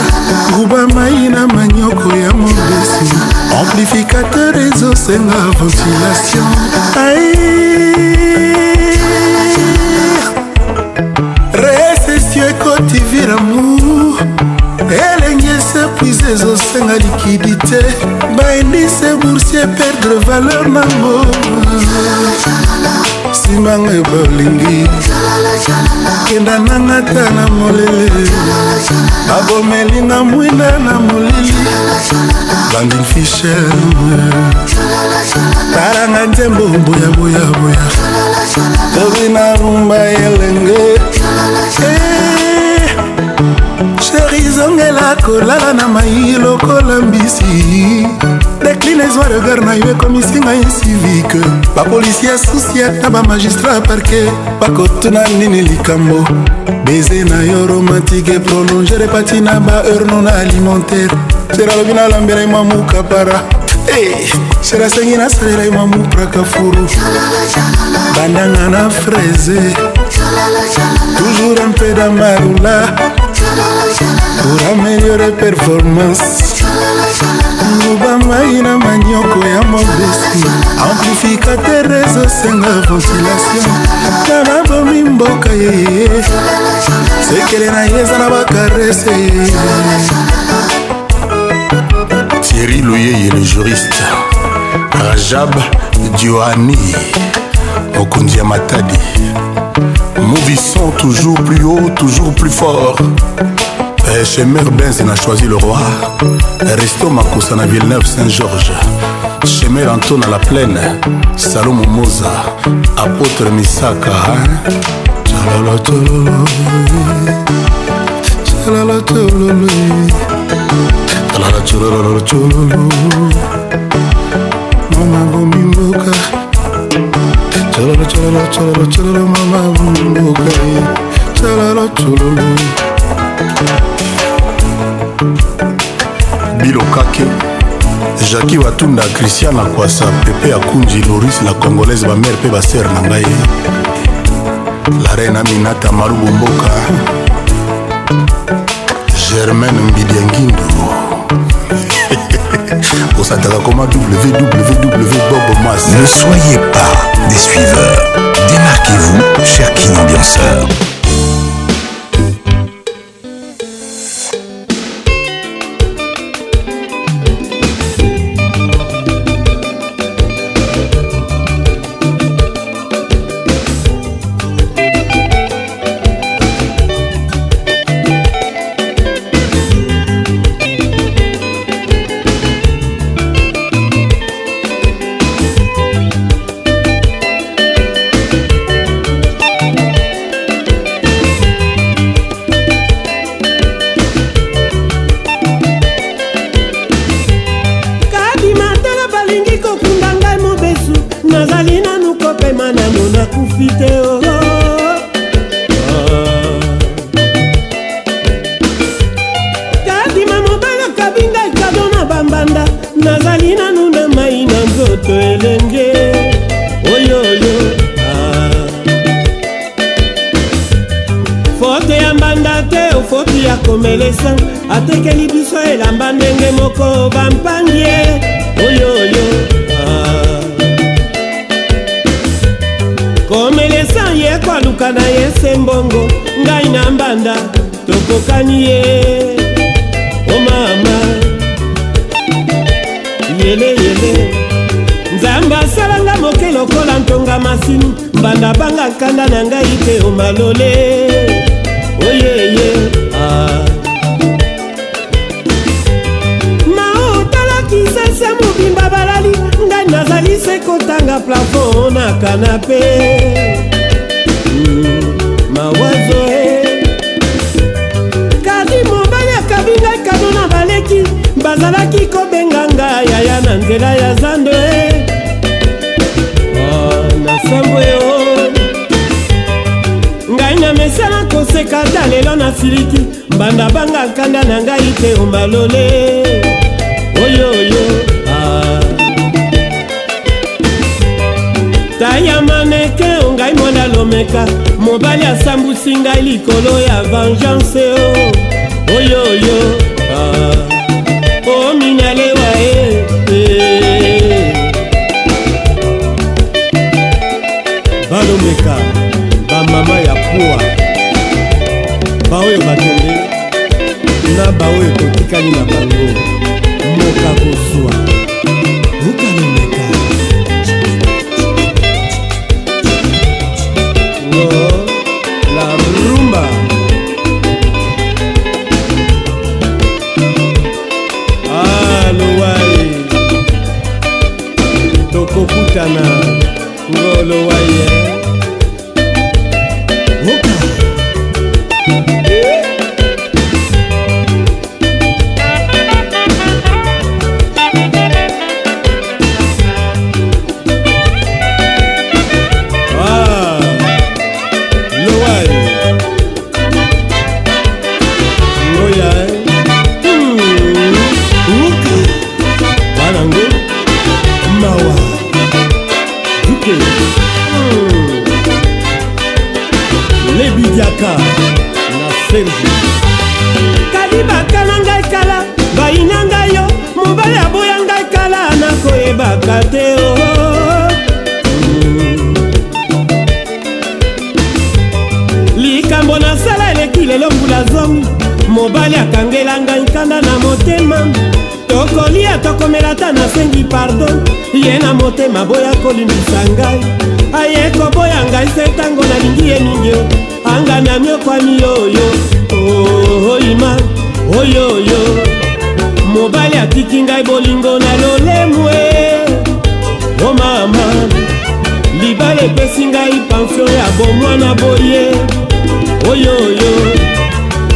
nguba mai na manyoko ya mobesi amplificateur ezosenga ventilation recessio ekoti viramour ezosenga likidite baindise boursier perdre valeur nango simanga bolingi kenda nanga ta na molele abomelinga mwinda na molili landin fisher talanga nzembo boyaboyaboya tobi na rumba elenge eh, asterizongela kolala na mai lokola mbisi dekline ezwa regard na yo ekomisi ngai civike bapolisi asusi ata bamagistrat parke bakotuna nini likambo beze na yo romantike prolonge repati na baheure non alimentaire sera lobi nalambelai mwa mukapara eh, sera sengi nasalelai mwa mupraka furu bandanga na freze toujours un peu damarula pour améliorer performance lobamai na manioko ya mobesti amplificateur ezosenga ventilation ta nabomi mboka ye sekele na ye eza na bakarese thierry loyeye le juriste rajab dioani mokonzi ya matadi mouvissant toujours plus haut toujours plus fort Eh, chez Mère Benz na choisi le roi Resto Makosa na Villeneuve Saint-Georges chez Mère Antoine à la plaine Salomon Moza Apôtre Misaka Mama vumimbuka Chololo chololo chololo chololo mama vumimbuka Chololo chololo bilokake jaki batunda christian akwasa pepe akunji loris la congolaise bamere mpe basere na ngai la reine aminata malubu mboka germaine mbidiangindo osataka koma www bob mas ne soyez pas des suiveurs démarquez-vous cher king ambianceur kole oyeye ah. naotalaki sese mobimba balali ngai nazali se kotanga plafon na kanape siliki mbanda banga nkanda na ngai te omalole oyoyo ah. taya maneke ongai mwana lomeka mobali asambusi ngai likolo ya vengeance oh. o oyoyo ah. ominalewa oh, e eh, eh. balomeka bamama ya poa na baoyo totikali na bango moka kozwa bukalemeka no la rumba alowai ah, tokokutana ngolowai wana boye oyoyo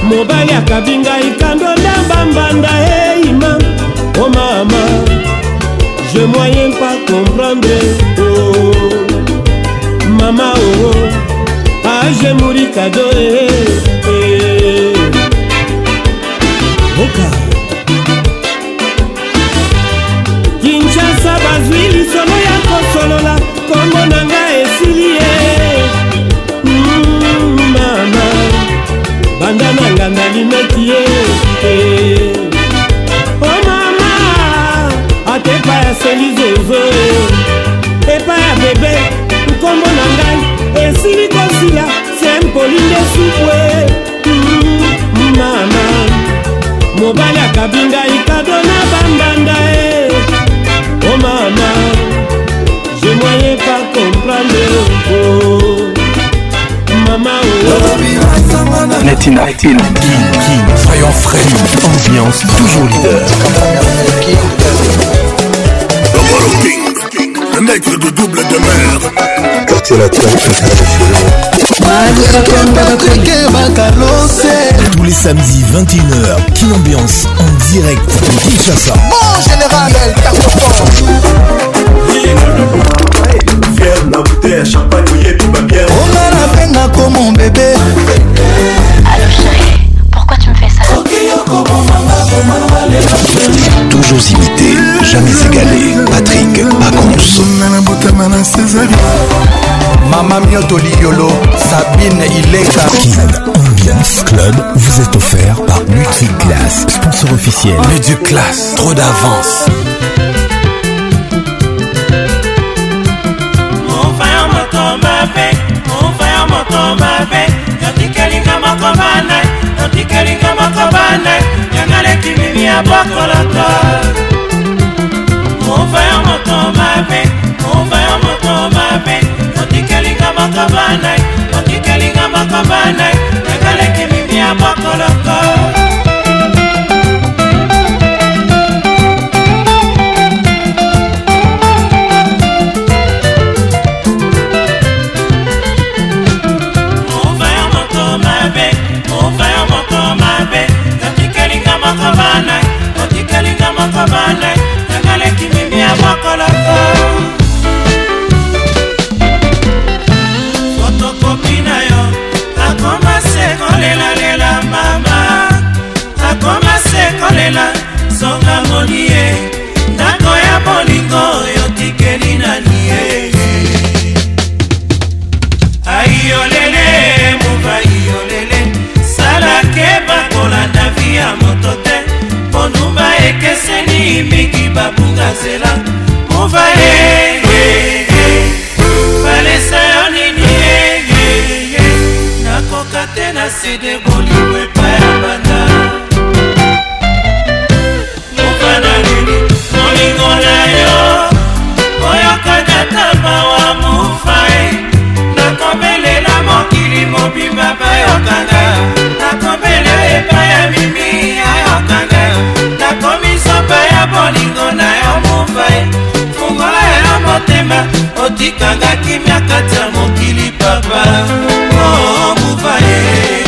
mobali akabi ngai kando ndamba mbanda eima hey, o oh, mama je moyen pas comprendre oh, mama oo oh, oh. age ah, muri kado e eh, eh. oka kinshasa bazwi lisolo ya kosolola kombo nanga kobela nalimaki ye eh. o oh mama ata epai ya seli zozo epai ya bebe nkombo na ngai esili kosila sempoli nde supue mm, mama mobali akabingai kadona Netina. King, King, soyons frais, ambiance toujours leader. Le D'abord King, le nègre de double de demeure. Quartier latin, tous les samedis 21h, King Ambiance en direct de Kinshasa. Bon général, elle perd El Carrefour. Fier na bouteille, champagne, mouillé, tout va bien. On a la peine comme mon bébé. Toujours imité, jamais égalé. Patrick Pacons. Mama Mioto Liolo, Sabine Ileka. Kin Ambiance Club vous est offert par Multiclass, sponsor officiel. Mais du classe, trop d'avance. mon aleki nini abokoloto mova yo moto mabe mova yo moto mabe otikelinga moko banai otikelinga moko banai ekaleki nini abokoloto mingimingi babuka nzela mova ye palesa eh, eh, eh. yo nini ye nakoka te na sede bolingo epai ya banda moka na nini molingo na yo oyokaka tamba wa mufai nakobelela mokili mobimba bayokanga nakobelela epai ya mimi ayokanga molingo na yo mofai fungola yo motema otikanga kimia kati ya mokili papa oh, mofai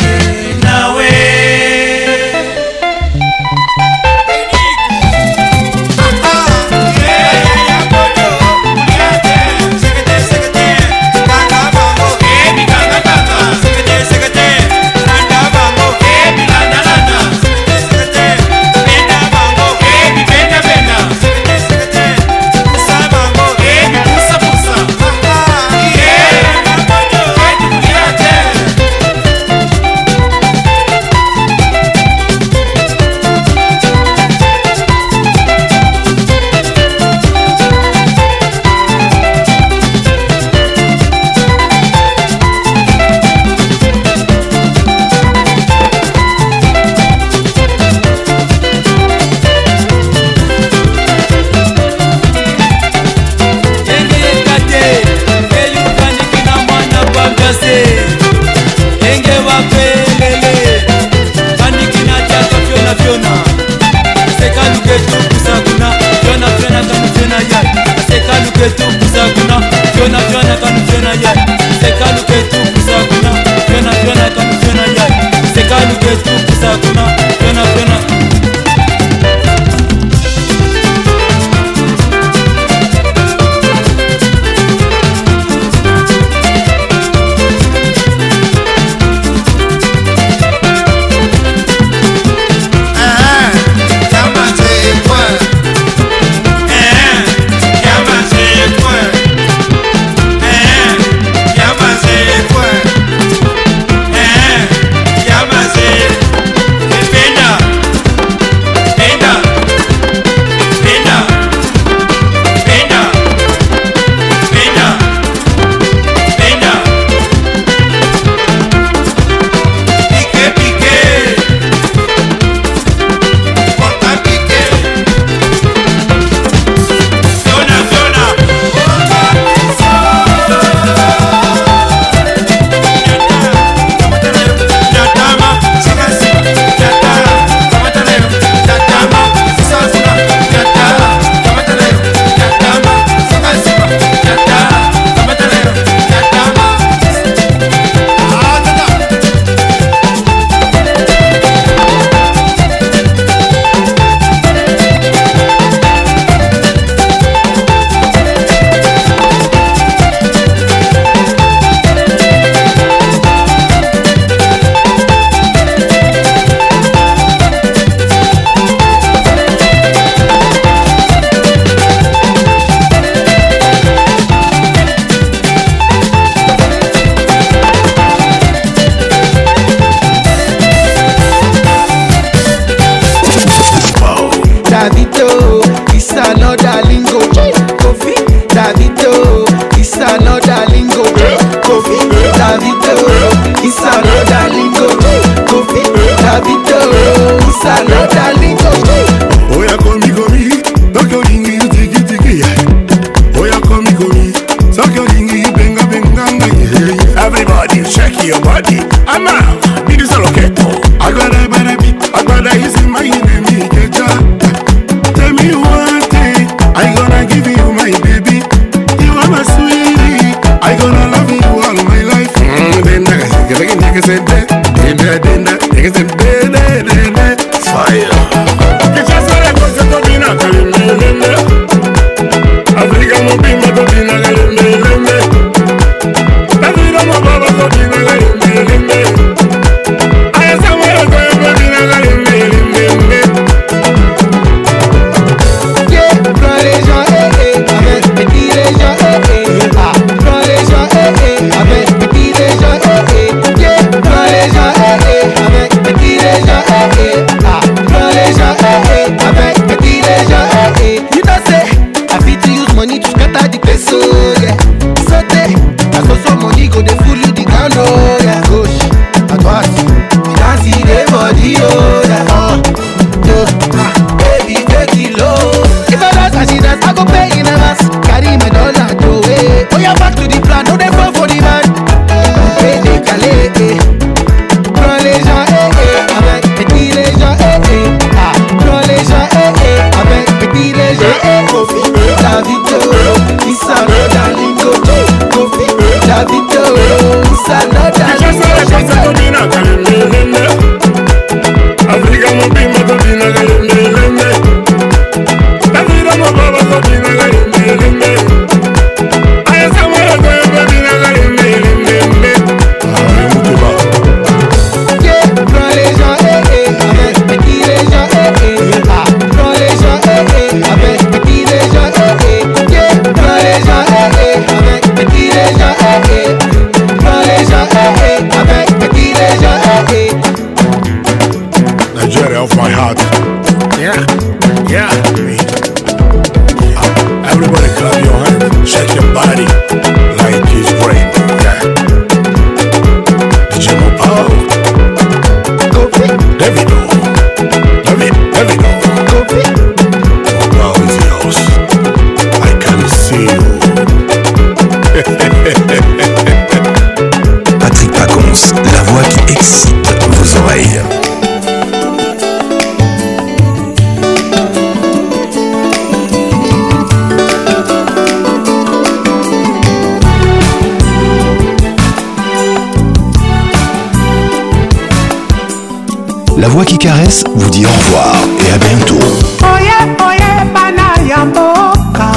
Express vous dit au revoir et à bientôt. Oye, oye, bana ya mboka.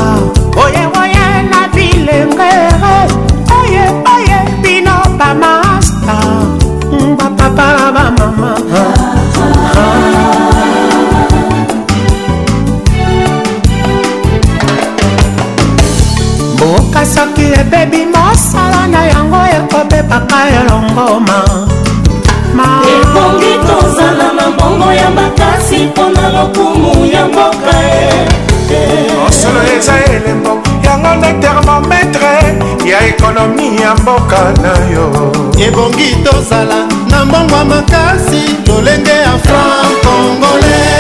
Oye, oye, na bilengere. Oye, oye, bino ba masta. Ba papa, ba mama. Mboka soki ebebi mosala na yango ekobebaka elongoma. mbongo ya makasi mpona lokumu ya mboka mosolo e. oh, eza elembo yango nde termometre ya ekonomi ya mboka na yo ebongi tozala na mbongo ya makasi lolenge ya franc congolais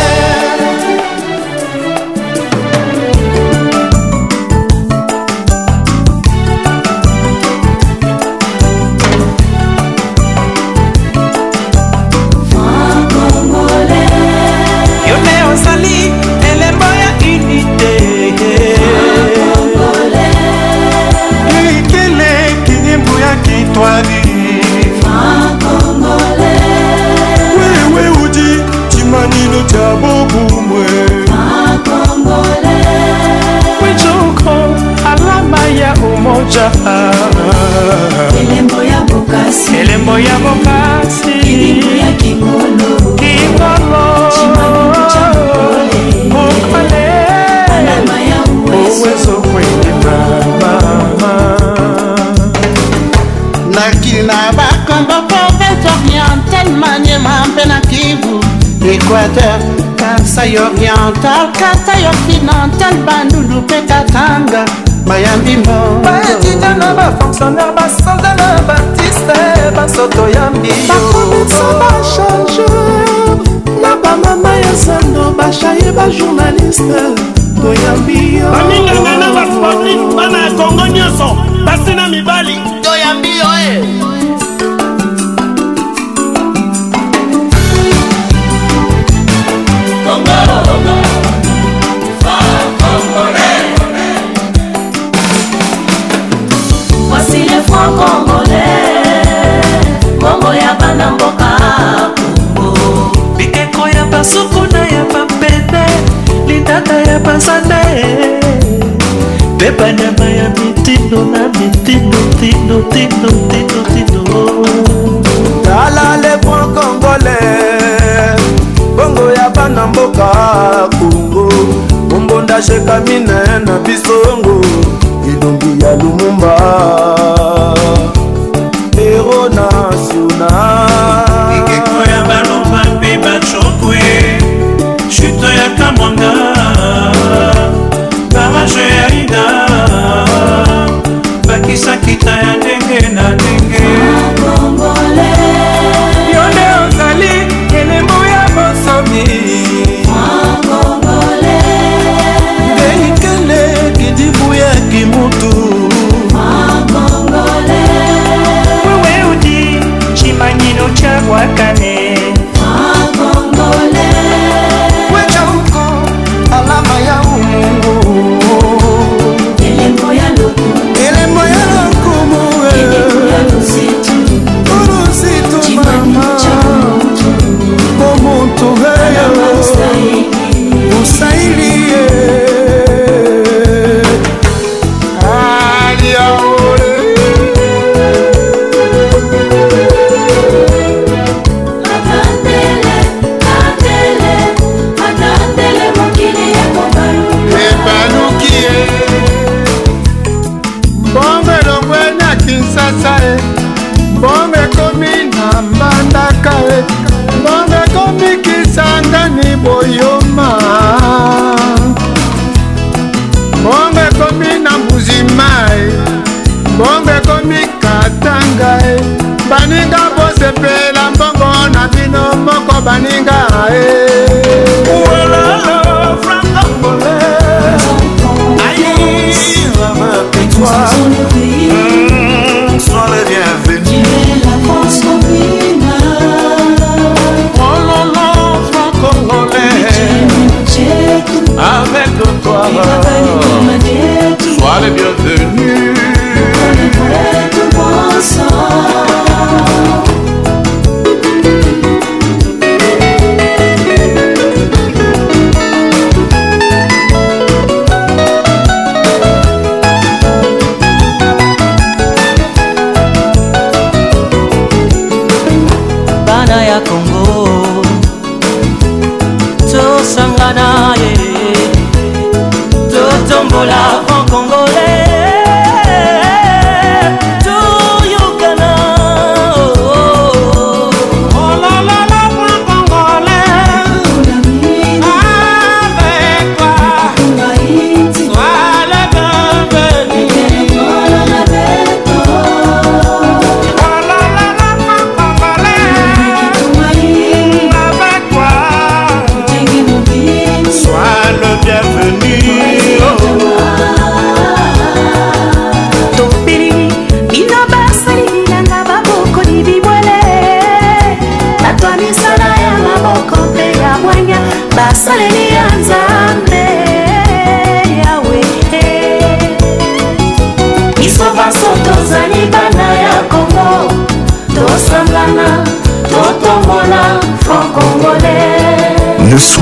bayambi baedida na bafonctionnaire basolda na baartiste basoto yambi bakomesa bachangeur na bamama ya zando bashaye bajournaliste toyambi yo baninganga na basportif bana ya kongo nyonso basi na mibali basukuna ya bapende litata ya bazande mpe banyama ya mitindo na mitindo tindo tindo tindo tindo tala lepon kongole bongo ya bana mboka kongo bombonda shekamine na bisongo elongi ya lumumba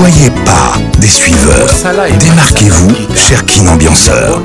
soyez pas des suiveurs. Démarquez-vous, cher kinambianceur.